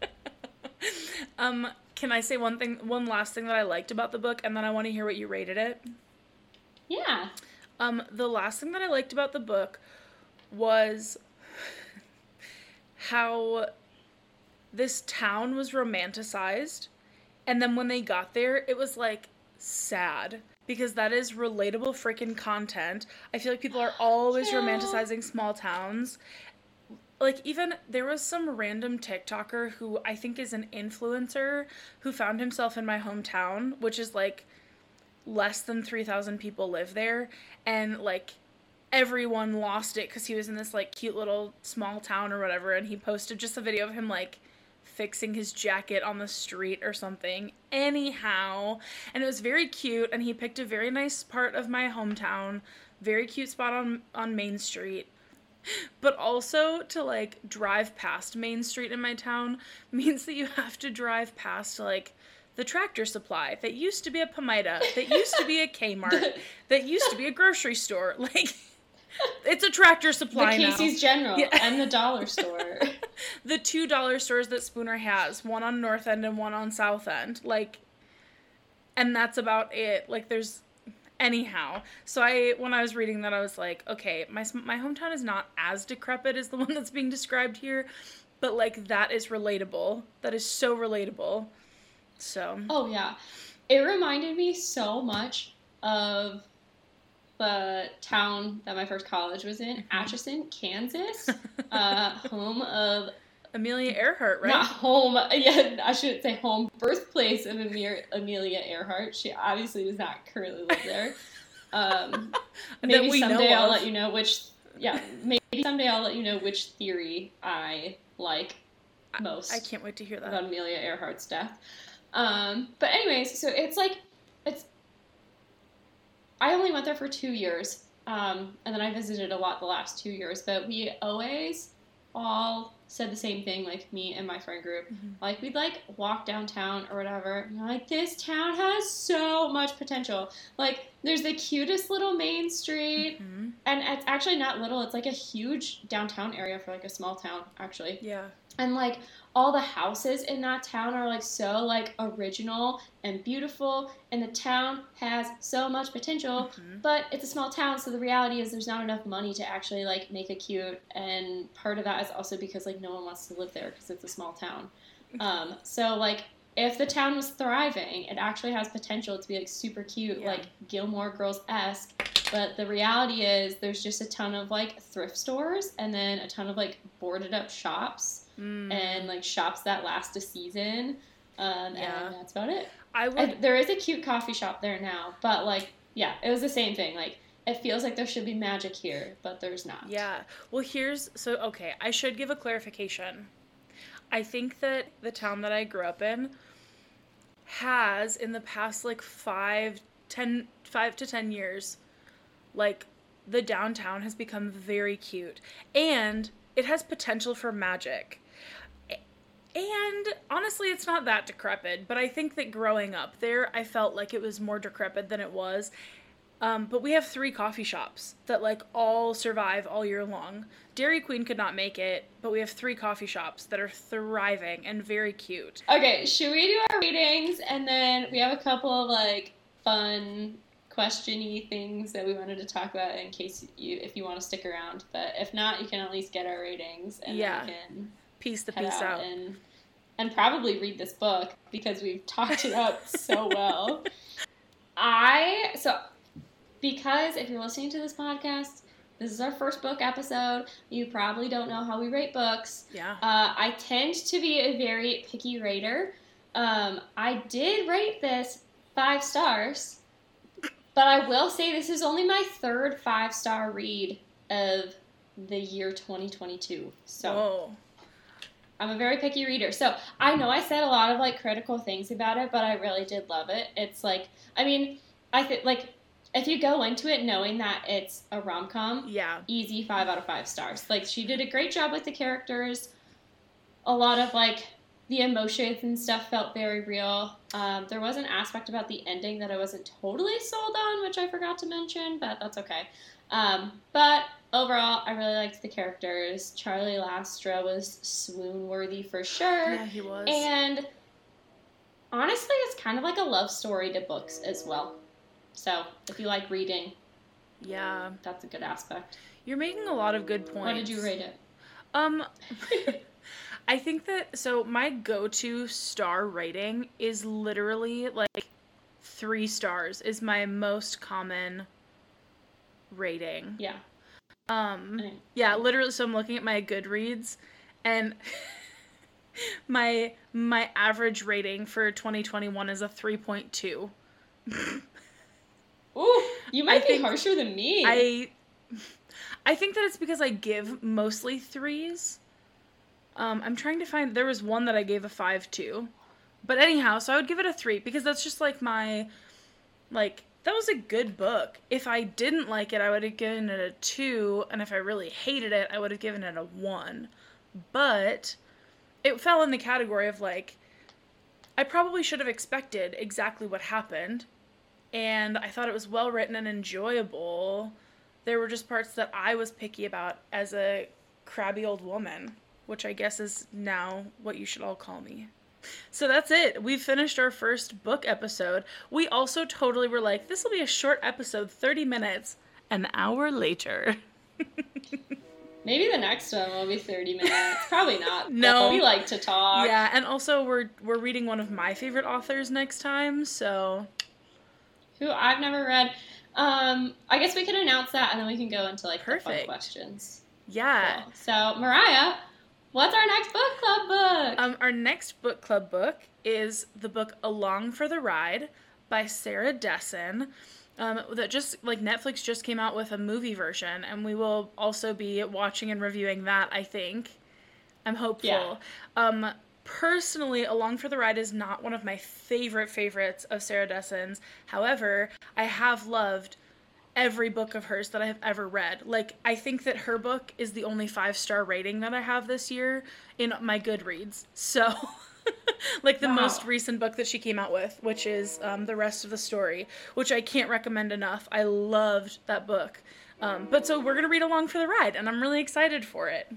um, can I say one thing, one last thing that I liked about the book, and then I want to hear what you rated it. Yeah. Um, the last thing that I liked about the book was how this town was romanticized, and then when they got there, it was like sad because that is relatable freaking content. I feel like people are always Yeah. romanticizing small towns. Like even there was some random TikToker who I think is an influencer who found himself in my hometown, which is like less than 3000 people live there and like everyone lost it cuz he was in this like cute little small town or whatever and he posted just a video of him like fixing his jacket on the street or something. Anyhow and it was very cute and he picked a very nice part of my hometown. Very cute spot on on Main Street. But also to like drive past Main Street in my town means that you have to drive past like the tractor supply that used to be a Pamida, that used to be a Kmart, that used to be a grocery store. Like it's a tractor the supply now. Casey's General Yeah. and the dollar store. the two dollar stores that Spooner has, one on North End and one on South End. Like, and that's about it. Like, there's anyhow. So I, when I was reading that, I was like, okay, my my hometown is not as decrepit as the one that's being described here, but like that is relatable. That is so relatable. So Oh yeah, it reminded me so much of the town that my first college was in, Atchison, Kansas, uh, home of Amelia Earhart, right? not home. Yeah, I shouldn't say home. Birthplace of Amelia Earhart. She obviously does not currently live there. Um, maybe someday I'll let you know which. Yeah, maybe someday I'll let you know which theory I like most I can't wait to hear that. about Amelia Earhart's death. Um, but anyways, so it's like it's. I only went there for two years, um, and then I visited a lot the last two years. But we always all said the same thing, like me and my friend group. Mhm. Like we'd like walk downtown or whatever. And you're like, this town has so much potential. Like there's the cutest little main street, Mhm. and it's actually not little. It's like a huge downtown area for like a small town, actually Yeah. and like all the houses in that town are like so like original and beautiful and the town has so much potential Mhm. but it's a small town so the reality is there's not enough money to actually like make it cute and part of that is also because like no one wants to live there because it's a small town um, so like if the town was thriving it actually has potential to be like super cute Yeah. like gilmore girls-esque but the reality is there's just a ton of like thrift stores and then a ton of like boarded up shops Mm. and like shops that last a season. Um, Yeah. And that's about it. I would. And there is a cute coffee shop there now, but like, yeah, it was the same thing. Like, it feels like there should be magic here, but there's not. Yeah. Well, here's so okay. I should give a clarification. I think that the town that I grew up in has in the past like five, ten, five to ten years, like the downtown has become very cute and it has potential for magic. And honestly, it's not that decrepit, but I think that growing up there, I felt like it was more decrepit than it was. Um, but we have three coffee shops that like all survive all year long. Dairy Queen could not make it, but we have three coffee shops that are thriving and very cute. Okay, should we do our ratings and then we have a couple of like fun questiony things that we wanted to talk about in case you if you want to stick around. But if not, you can at least get our ratings and Yeah. then we can Piece the piece out, out. and and probably read this book because we've talked it up so well. I so because if you're listening to this podcast, this is our first book episode. You probably don't know how we rate books. Yeah. Uh, I tend to be a very picky rater. Um, I did rate this five stars, but I will say this is only my third five star read of the year 2022. So. Whoa. I'm a very picky reader. So I know I said a lot of like critical things about it, but I really did love it. It's like, I mean, I think like if you go into it knowing that it's a rom com, Yeah. easy five out of five stars. Like she did a great job with the characters. A lot of like the emotions and stuff felt very real. Um, there was an aspect about the ending that I wasn't totally sold on, which I forgot to mention, but that's okay. Um, but overall, I really liked the characters. Charlie Lastra was swoon worthy for sure. Yeah, he was. And honestly, it's kind of like a love story to books as well. So if you like reading, yeah. that's a good aspect. You're making a lot of good points. What did you rate it? Um, I think that so my go-to star rating is literally like three stars is my most common rating. Yeah. Um, Okay. yeah, literally. So I'm looking at my Goodreads, and my my average rating for 2021 is a 3.2. Ooh, you might I be harsher than me. I I think that it's because I give mostly threes. Um, I'm trying to find there was one that I gave a five to. But anyhow, so I would give it a three because that's just like my like that was a good book. If I didn't like it, I would have given it a two, and if I really hated it, I would have given it a one. But it fell in the category of like I probably should have expected exactly what happened, and I thought it was well written and enjoyable. there were just parts that I was picky about as a crabby old woman, which I guess is now what you should all call me. So that's it. We've finished our first book episode. We also totally were like, this will be a short episode, 30 minutes. An hour later. Maybe the next one will be 30 minutes. Probably not. No. but We like to talk. Yeah, and also we're we're reading one of my favorite authors next time, so Who I've never read. Um, I guess we can announce that and then we can go into like the fun Perfect. questions. yeah. Cool. So, Mariah, what's our next book club book? Um, our next book club book is the book Along for the Ride by Sarah Dessen. Um, that just like Netflix just came out with a movie version, and we will also be watching and reviewing that. I think. I'm hopeful. Yeah. Um, personally, Along for the Ride is not one of my favorite favorites of Sarah Dessen's. However, I have loved every book of hers that I have ever read. Like, I think that her book is the only five star rating that I have this year in my Goodreads. So, like the Wow. most recent book that she came out with, which is um, The Rest of the Story, which I can't recommend enough. I loved that book. Um, but so we're going to read along for the ride, and I'm really excited for it.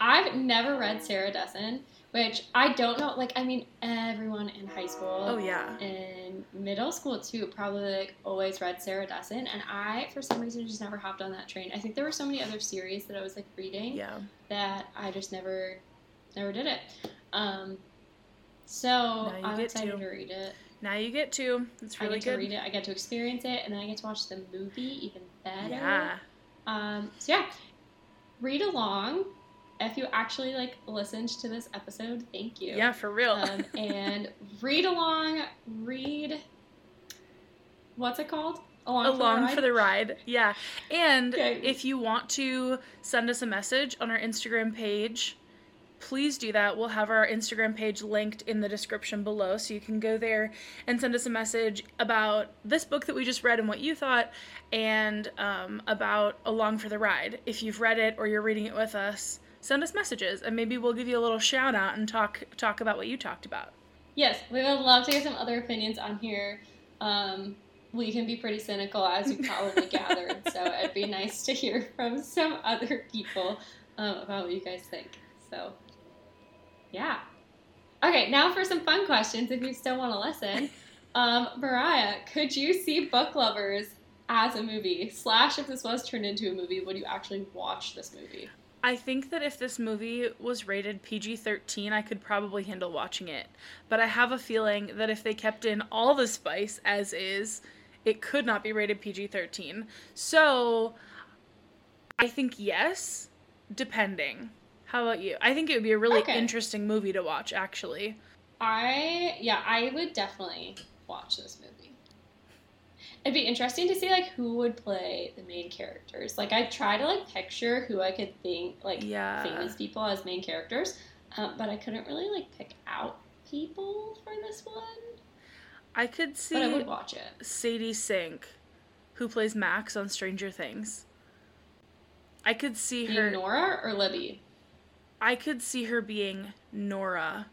I've never read Sarah Dessen, which I don't know. Like, I mean, everyone in high school. Oh, yeah. in middle school too probably like always read sarah dessen and i for some reason just never hopped on that train i think there were so many other series that i was like reading Yeah. that i just never never did it um so i'm get excited to. to read it Now you get to. It's really good. i get to read it i get to experience it and then i get to watch the movie even better Yeah. um so yeah read along if you actually like listened to this episode thank you Yeah, for real. um, and read along, read. What's it called? Along, along for for the the ride. Yeah. And Okay. if you want to send us a message on our Instagram page, please do that. We'll have our Instagram page linked in the description below so you can go there and send us a message about this book that we just read and what you thought and um, about Along for the Ride. If you've read it or you're reading it with us, send us messages and maybe we'll give you a little shout out and talk talk about what you talked about. Yes, we would love to get some other opinions on here. Um, we can be pretty cynical, as you probably gathered, so it'd be nice to hear from some other people um, about what you guys think. So, yeah. Okay, now for some fun questions if you still want to listen. Um, Mariah, could you see Book Lovers as a movie? Slash, if this was turned into a movie, would you actually watch this movie? I think that if this movie was rated PG 13, I could probably handle watching it. But I have a feeling that if they kept in all the spice as is, it could not be rated PG 13. So I think yes, depending. How about you? I think it would be a really Okay. interesting movie to watch, actually. I yeah, I would definitely watch this movie. It'd be interesting to see like who would play the main characters. Like I try to like picture who I could think like Yeah. famous people as main characters, um, but I couldn't really like pick out people for this one. I could see But I would watch it. Sadie Sink, who plays Max on Stranger Things. I could see Being her. Nora or Libby. I could see her being Nora,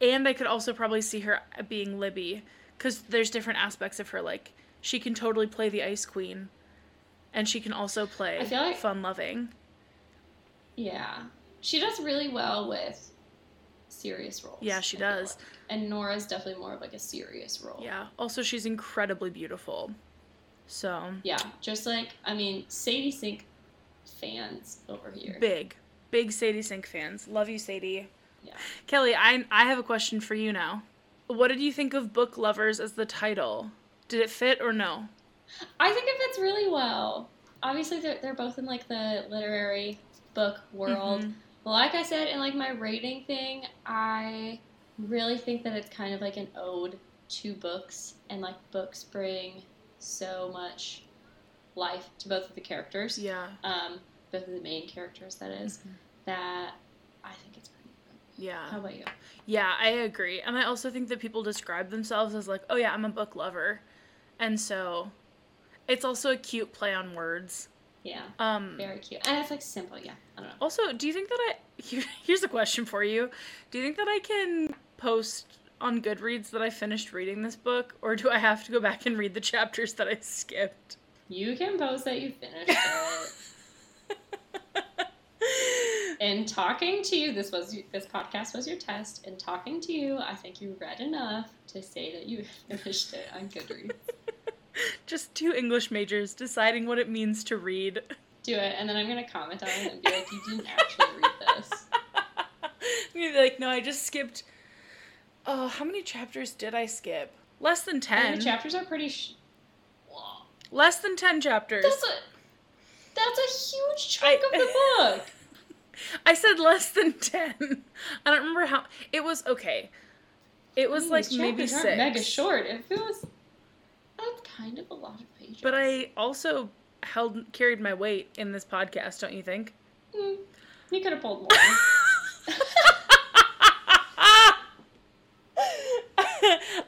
and I could also probably see her being Libby, because there's different aspects of her. Like she can totally play the Ice Queen, and she can also play like- fun loving. Yeah, she does really well with serious roles. Yeah, she I does. like. And Nora's definitely more of like a serious role. Yeah. Also, she's incredibly beautiful. So Yeah, just like I mean, Sadie Sink fans over here. big, big Sadie Sink fans. Love you, Sadie. Yeah. Kellie, I I have a question for you now. What did you think of Book Lovers as the title? Did it fit or no? I think it fits really well. Obviously, they're, they're both in like the literary book world. Mhm. But like I said in like my rating thing, I really think that it's kind of like an ode to books, and like books bring so much life to both of the characters. Yeah. Um, both of the main characters, that is, Mhm. That I think it's pretty good. Yeah. How about you? Yeah, I agree. And I also think that people describe themselves as like, oh yeah, I'm a book lover. And so it's also a cute play on words. Yeah, Um very cute, and it's like simple. Yeah, I don't know. also, do you think that I here, here's a question for you. Do you think that I can post on Goodreads that I finished reading this book or do I have to go back and read the chapters that I skipped? You can post that you finished it. In talking to you, this was this podcast was your test. In talking to you, I think you read enough to say that you finished it on Goodreads. Just two English majors deciding what it means to read. Do it, and then I'm gonna comment on it and be like, "You didn't actually read this." I'm gonna be like, no, I just skipped. Oh, how many chapters did I skip? Less than And ten. the chapters are pretty. Sh-. Less than ten chapters. That's a that's a huge chunk I- of the book. I said less than ten. I don't remember how. It was okay. It was like maybe six. Mega short. It feels. That's kind of a lot of pages. But I also held carried my weight in this podcast, don't you think? Mm, you could have pulled more.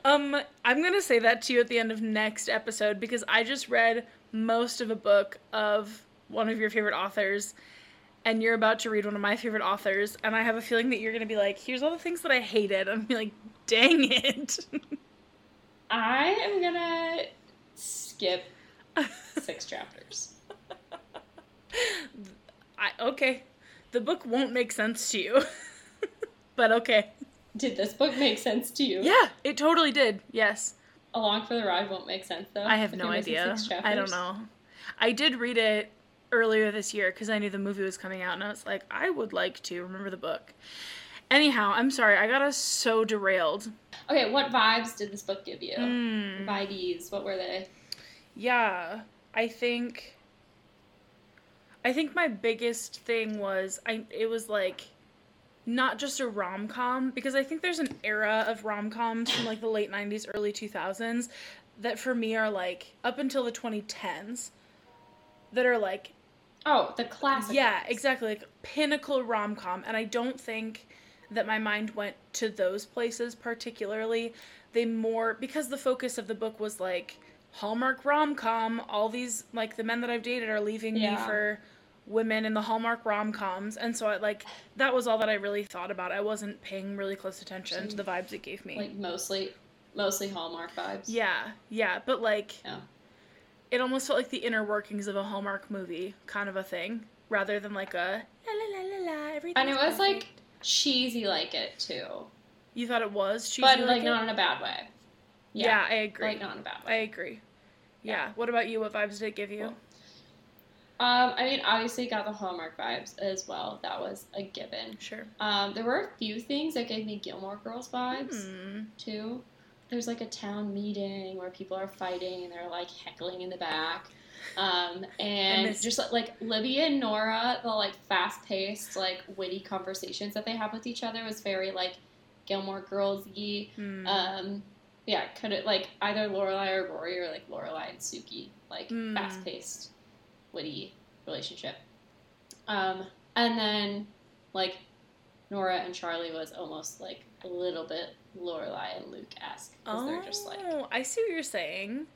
um, I'm gonna say that to you at the end of next episode because I just read most of a book of one of your favorite authors, and you're about to read one of my favorite authors, and I have a feeling that you're gonna be like, "Here's all the things that I hated." I'm be like, "Dang it!" I am gonna skip six chapters. I okay, the book won't make sense to you, but okay. Did this book make sense to you? Yeah, it totally did. Yes. Along for the ride won't make sense though. I have no idea. I don't know. I did read it earlier this year because I knew the movie was coming out, and I was like, I would like to remember the book. Anyhow, I'm sorry, I got us so derailed. Okay, what vibes did this book give you? Mm, Vibes, what were they? yeah, I think. I think my biggest thing was I. It was like, not just a rom com because I think there's an era of rom coms from like the late '90s, early 2000s that for me are like up until the 2010s that are like Oh, the classic. yeah ones. exactly like pinnacle rom-com and i don't think that my mind went to those places particularly they more because the focus of the book was like hallmark rom-com all these like the men that i've dated are leaving me for women in the hallmark rom-coms and so i like that was all that i really thought about i wasn't paying really close attention to the vibes it gave me Like mostly, mostly Hallmark vibes. yeah yeah but like Yeah. it almost felt like the inner workings of a hallmark movie kind of a thing rather than like a la la la la la everything And it was like cheesy like it too. you thought it was cheesy but like, like it? not in a bad way. yeah. i agree Like not in a bad way. i agree yeah. what about you what vibes did it give you Um, I mean, obviously got the Hallmark vibes as well. That was a given. sure Um, there were a few things that gave me Gilmore Girls vibes Hmm. too. There's like a town meeting where people are fighting and they're like heckling in the back. Um, and just like, Libby and Nora, the like fast paced, like witty conversations that they have with each other was very like Gilmore Girls y. Hmm. Um, yeah, could it like either Lorelai or Rory or like Lorelai and Suki, like Mm. fast paced, witty relationship. Um, and then like Nora and Charlie was almost like a little bit Lorelai and Luke esque because oh they're just like i see what you're saying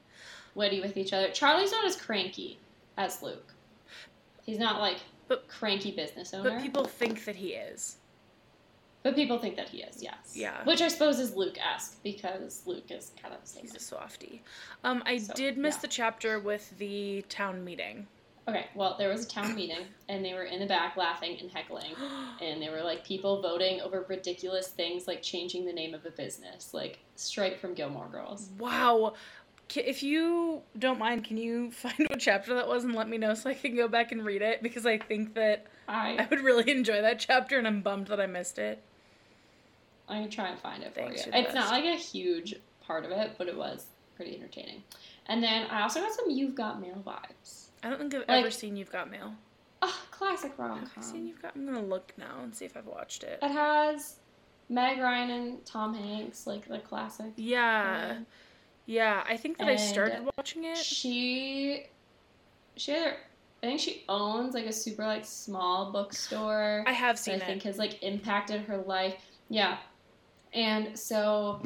witty with each other. Charlie's not as cranky as Luke. He's not like But- cranky business owner. but people think that he is But people think that he is, yes. Yeah. Which I suppose is Luke esque because Luke is kind of the he's a way. softie um i So, did miss yeah. the chapter with the town meeting Okay, well, there was a town meeting, and they were in the back laughing and heckling, and they were like people voting over ridiculous things like changing the name of a business, like straight from Gilmore Girls. Wow. If you don't mind, can you find what chapter that was and let me know so I can go back and read it? Because I think that I I would really enjoy that chapter and I'm bummed that I missed it. I can try and find it for Thanks, you. you're the It's not like a huge part of it, but it was pretty entertaining. And then I also got some You've Got Mail vibes. I don't think I've Like- ever seen You've Got Mail. Ah, classic rom I seen. You've Got? I'm gonna look now and see if I've watched it. It has Meg Ryan and Tom Hanks, like the classic. Yeah, Um, yeah. I think that I started watching it. She, she, had, I think she owns like a super like small bookstore. I have that seen I think has like impacted her life. Yeah, and so,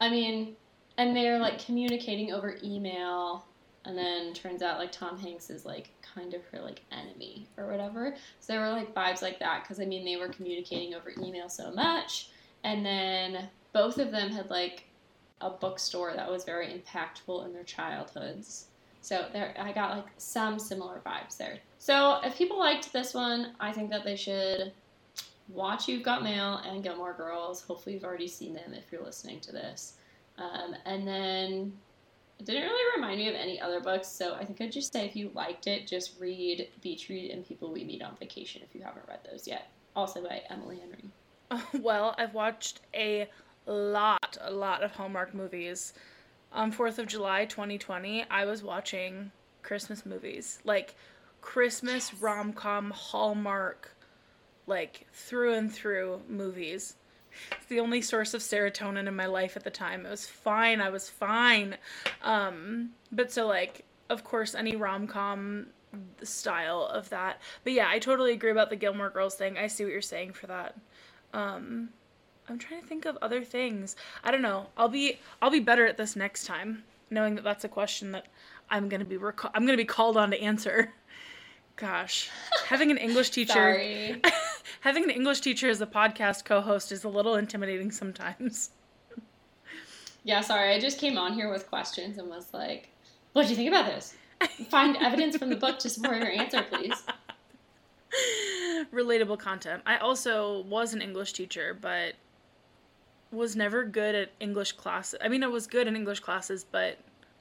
I mean, and they're like communicating over email, and then turns out like Tom Hanks is like kind of her like enemy or whatever. So there were like vibes like that because I mean they were communicating over email so much, and then both of them had like a bookstore that was very impactful in their childhoods. So there, I got like some similar vibes there. So if people liked this one, I think that they should watch You've Got Mail and Gilmore Girls. Hopefully, you've already seen them if you're listening to this. Um, and then it didn't really remind me of any other books, so I think I'd just say if you liked it, just read Beach Read and People We Meet on Vacation if you haven't read those yet. Also by Emily Henry. well, I've watched a lot, a lot of Hallmark movies. On 4th of July 2020, I was watching Christmas movies. Like Christmas Yes. rom com Hallmark, like through and through movies. It's the only source of serotonin in my life at the time. It was fine. I was fine. Um, but so, like, of course, any rom com style of that. But yeah, I totally agree about the Gilmore Girls thing. I see what you're saying for that. Um, I'm trying to think of other things. I don't know. I'll be I'll be better at this next time, knowing that that's a question that I'm gonna be I'm gonna be called on to answer. Gosh, having an English teacher having an English teacher as a podcast co-host is a little intimidating sometimes. Yeah, sorry. I just came on here with questions and was like, "What do you think about this? Find evidence from the book to support your answer, please." Relatable content. I also was an English teacher, but was never good at English classes. I mean, I was good in English classes, but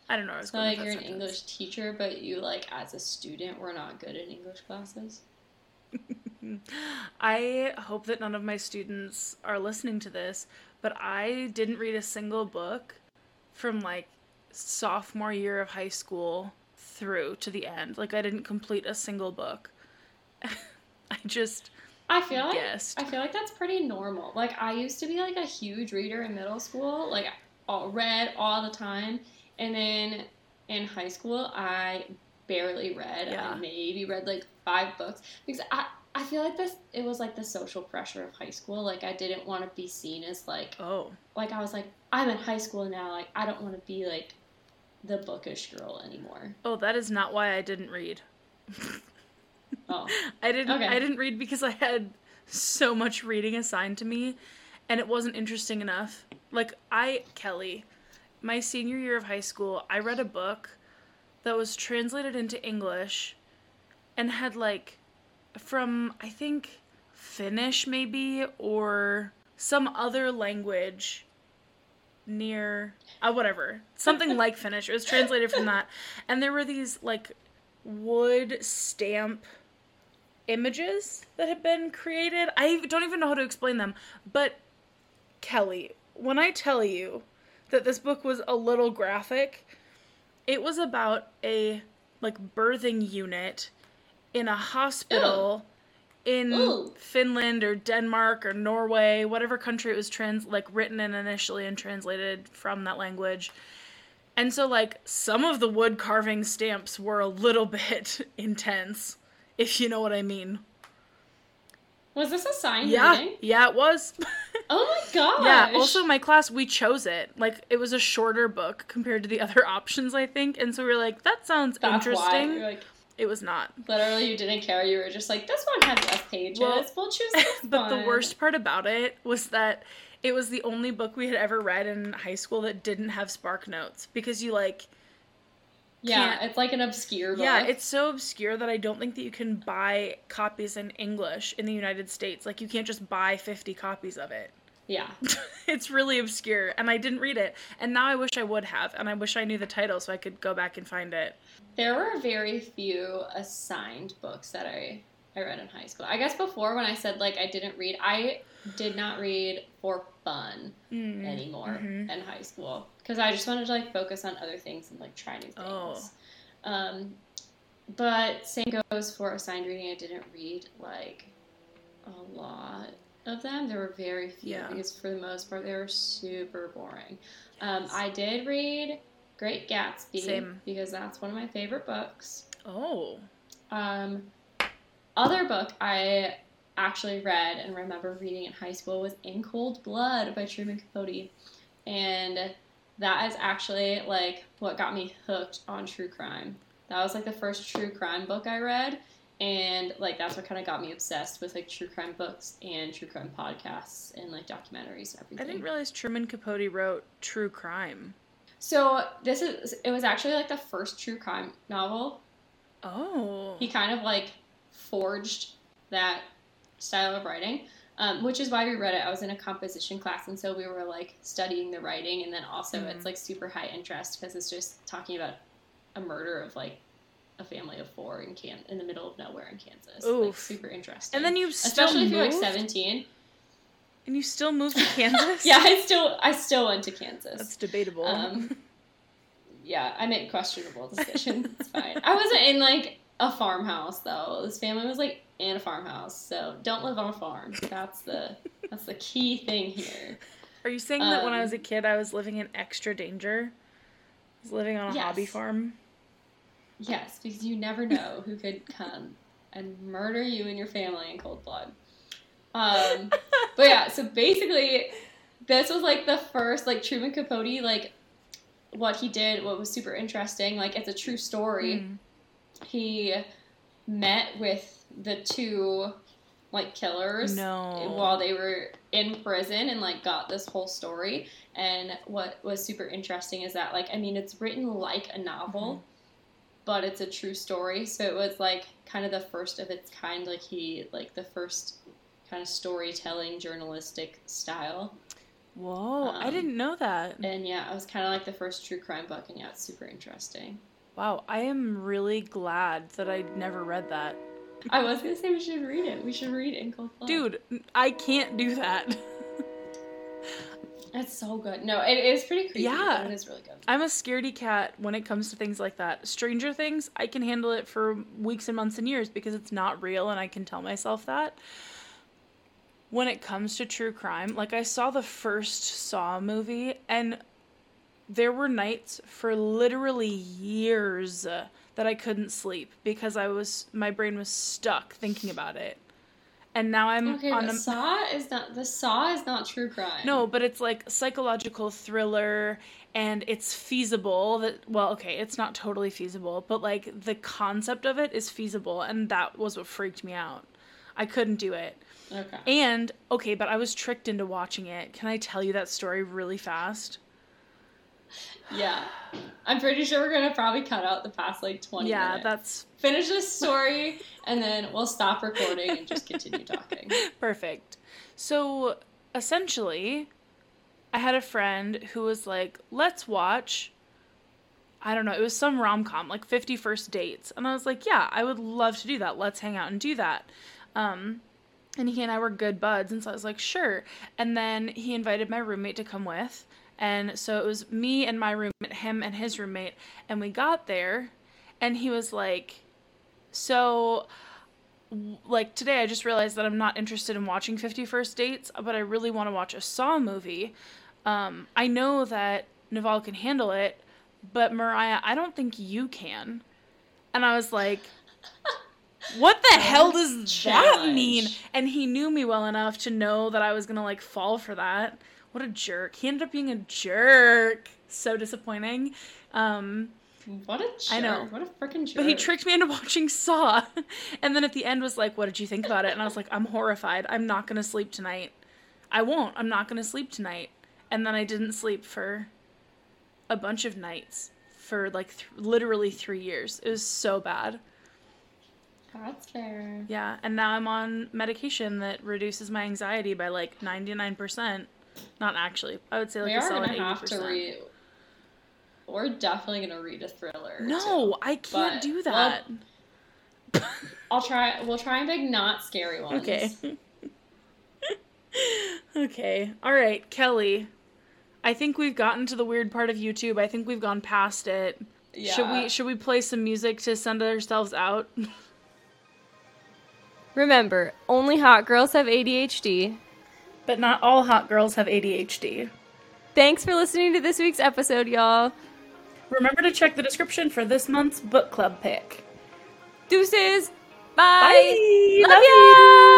I don't know. I was It's not like you're that an. English teacher, but you like as a student were not good in English classes. I hope that none of my students are listening to this, but I didn't read a single book from like sophomore year of high school through to the end. Like I didn't complete a single book. I just I feel like Guessed. I feel like that's pretty normal. Like I used to be like a huge reader in middle school, like all, read all the time, and then in high school I barely read. Yeah. I maybe read like five books because I I feel like this it was like the social pressure of high school. Like I didn't want to be seen as like oh like I was like I'm in high school now. Like I don't want to be like the bookish girl anymore. oh that is not why I didn't read. Oh, I didn't Okay. I didn't read because I had so much reading assigned to me and it wasn't interesting enough. Like I Kellie, my senior year of high school, I read a book that was translated into English and had like from I think Finnish maybe or some other language near uh, whatever something like Finnish. It was translated from that, and there were these like wood stamp images that had been created. I don't even know how to explain them, but Kellie, when I tell you that this book was a little graphic, it was about a like birthing unit in a hospital in Ooh. Finland or Denmark or Norway, whatever country it was trans like written in initially and translated from that language. And so like some of the wood carving stamps were a little bit intense, if you know what I mean. was this a sign Yeah, reading? yeah, it was. Oh my gosh! yeah. Also, my class we chose it. Like it was a shorter book compared to the other options, I think. And so we were like, that sounds That's interesting. like, It was not. literally, you didn't care. You were just like, this one has less pages. Well, we'll choose this one. but the worst part about it was that it was the only book we had ever read in high school that didn't have spark notes because you like Yeah, it's like an obscure book. Yeah, it's so obscure that I don't think that you can buy copies in English in the United States. Like you can't just buy 50 copies of it. yeah. it's really obscure and I didn't read it. And now I wish I would have and I wish I knew the title so I could go back and find it. There were very few assigned books that I I read in high school. I guess before when I said like I didn't read, I did not read for fun Mm. anymore Mhm. in high school because I just wanted to like focus on other things and like try new things. Oh. Um, but same goes for assigned reading. I didn't read like a lot of them. There were very few Yeah. because for the most part they were super boring. Um, I did read Great Gatsby Same. because that's one of my favorite books. Oh. Um, other book I actually read and remember reading in high school was In Cold Blood by Truman Capote, and that is actually like what got me hooked on true crime. That was like the first true crime book I read, and like that's what kind of got me obsessed with like true crime books and true crime podcasts and like documentaries and I didn't realize Truman Capote wrote true crime. So this is it was actually like the first true crime novel. Oh. He kind of like forged that style of writing. Um, which is why we read it. I was in a composition class, and so we were like studying the writing, and then also Mhm. it's like super high interest because it's just talking about a murder of like a family of four in Can in the middle of nowhere in Kansas. Like super interesting. and then you still especially if you're like seventeen. And you still moved to Kansas? Yeah, I still I still went to Kansas. That's debatable. Um, yeah, I made questionable decisions. It's fine. I wasn't in like a farmhouse though. This family was like in a farmhouse, so don't live on a farm. That's the that's the key thing here. Are you saying that when I um, was a kid I was living in extra danger? I was living on a hobby farm? Yes, because you never know who could come and murder you and your family in cold blood. Um, but yeah, so basically, this was like the first like Truman Capote like what he did. What was super interesting, like it's a true story. Mm. He met with the two like killers No. while they were in prison and like got this whole story. And what was super interesting is that like i mean it's written like a novel but it's a true story. So it was like kind of the first of its kind. Like he like the first kind of storytelling journalistic style. Whoa, I Um, didn't know that. and yeah it was kind of like the first true crime book and yeah it's super interesting Wow, I am really glad that I never read that. i was gonna say we should read it we should read it in cold blood Dude, I can't do that. It's so good. No, it is pretty creepy. Yeah. it is really good. I'm a scaredy cat when it comes to things like that. Stranger Things, I can handle it for weeks and months and years because it's not real and I can tell myself that. When it comes to true crime, like I saw the first Saw movie and there were nights for literally years uh, that I couldn't sleep because I was my brain was stuck thinking about it. And now I'm Okay, on a Saw is not the Saw is not true crime. no, but it's like psychological thriller and it's feasible that well, okay, it's not totally feasible, but like the concept of it is feasible and that was what freaked me out. I couldn't do it. Okay. And okay, but I was tricked into watching it. Can I tell you that story really fast? Yeah, I'm pretty sure we're gonna probably cut out the past like 20 yeah, minutes. that's Finish this story, and then we'll stop recording and just continue talking. Perfect. So essentially, I had a friend who was like, let's watch. I don't know, it was some rom com, like 50 First Dates. And I was like, yeah, I would love to do that. Let's hang out and do that. Um, and he and I were good buds. And so I was like, sure. And then he invited my roommate to come with. And so it was me and my roommate, him and his roommate. And we got there, and he was like, so like today I just realized that I'm not interested in watching 50 First Dates, but I really want to watch a Saw movie. Um, I know that Naval can handle it, but Mariah, I don't think you can. And I was like, what the hell does that mean? And he knew me well enough to know that I was going to like fall for that. What a jerk. He ended up being a jerk. So disappointing. Um, What a jerk! I know. What a freaking jerk! but he tricked me into watching Saw. And then at the end was like, What did you think about it? And I was like, I'm horrified. I'm not going to sleep tonight. I won't. I'm not going to sleep tonight. And then I didn't sleep for a bunch of nights for like th- literally three years. It was so bad. That's fair. Yeah. And now I'm on medication that reduces my anxiety by like 99%. Not actually. I would say like we a are solid gonna have 80%. to read. We're definitely gonna read a thriller. no, two. I can't But- do well, that. I'll try. We'll try and pick not scary ones. Okay. okay. All right, Kellie. I think we've gotten to the weird part of YouTube. I think we've gone past it. Yeah. Should we should we play some music to send ourselves out? Remember, only hot girls have ADHD. But not all hot girls have ADHD. Thanks for listening to this week's episode, y'all. Remember to check the description for this month's book club pick. Deuces. Bye. Bye. Love, Love ya.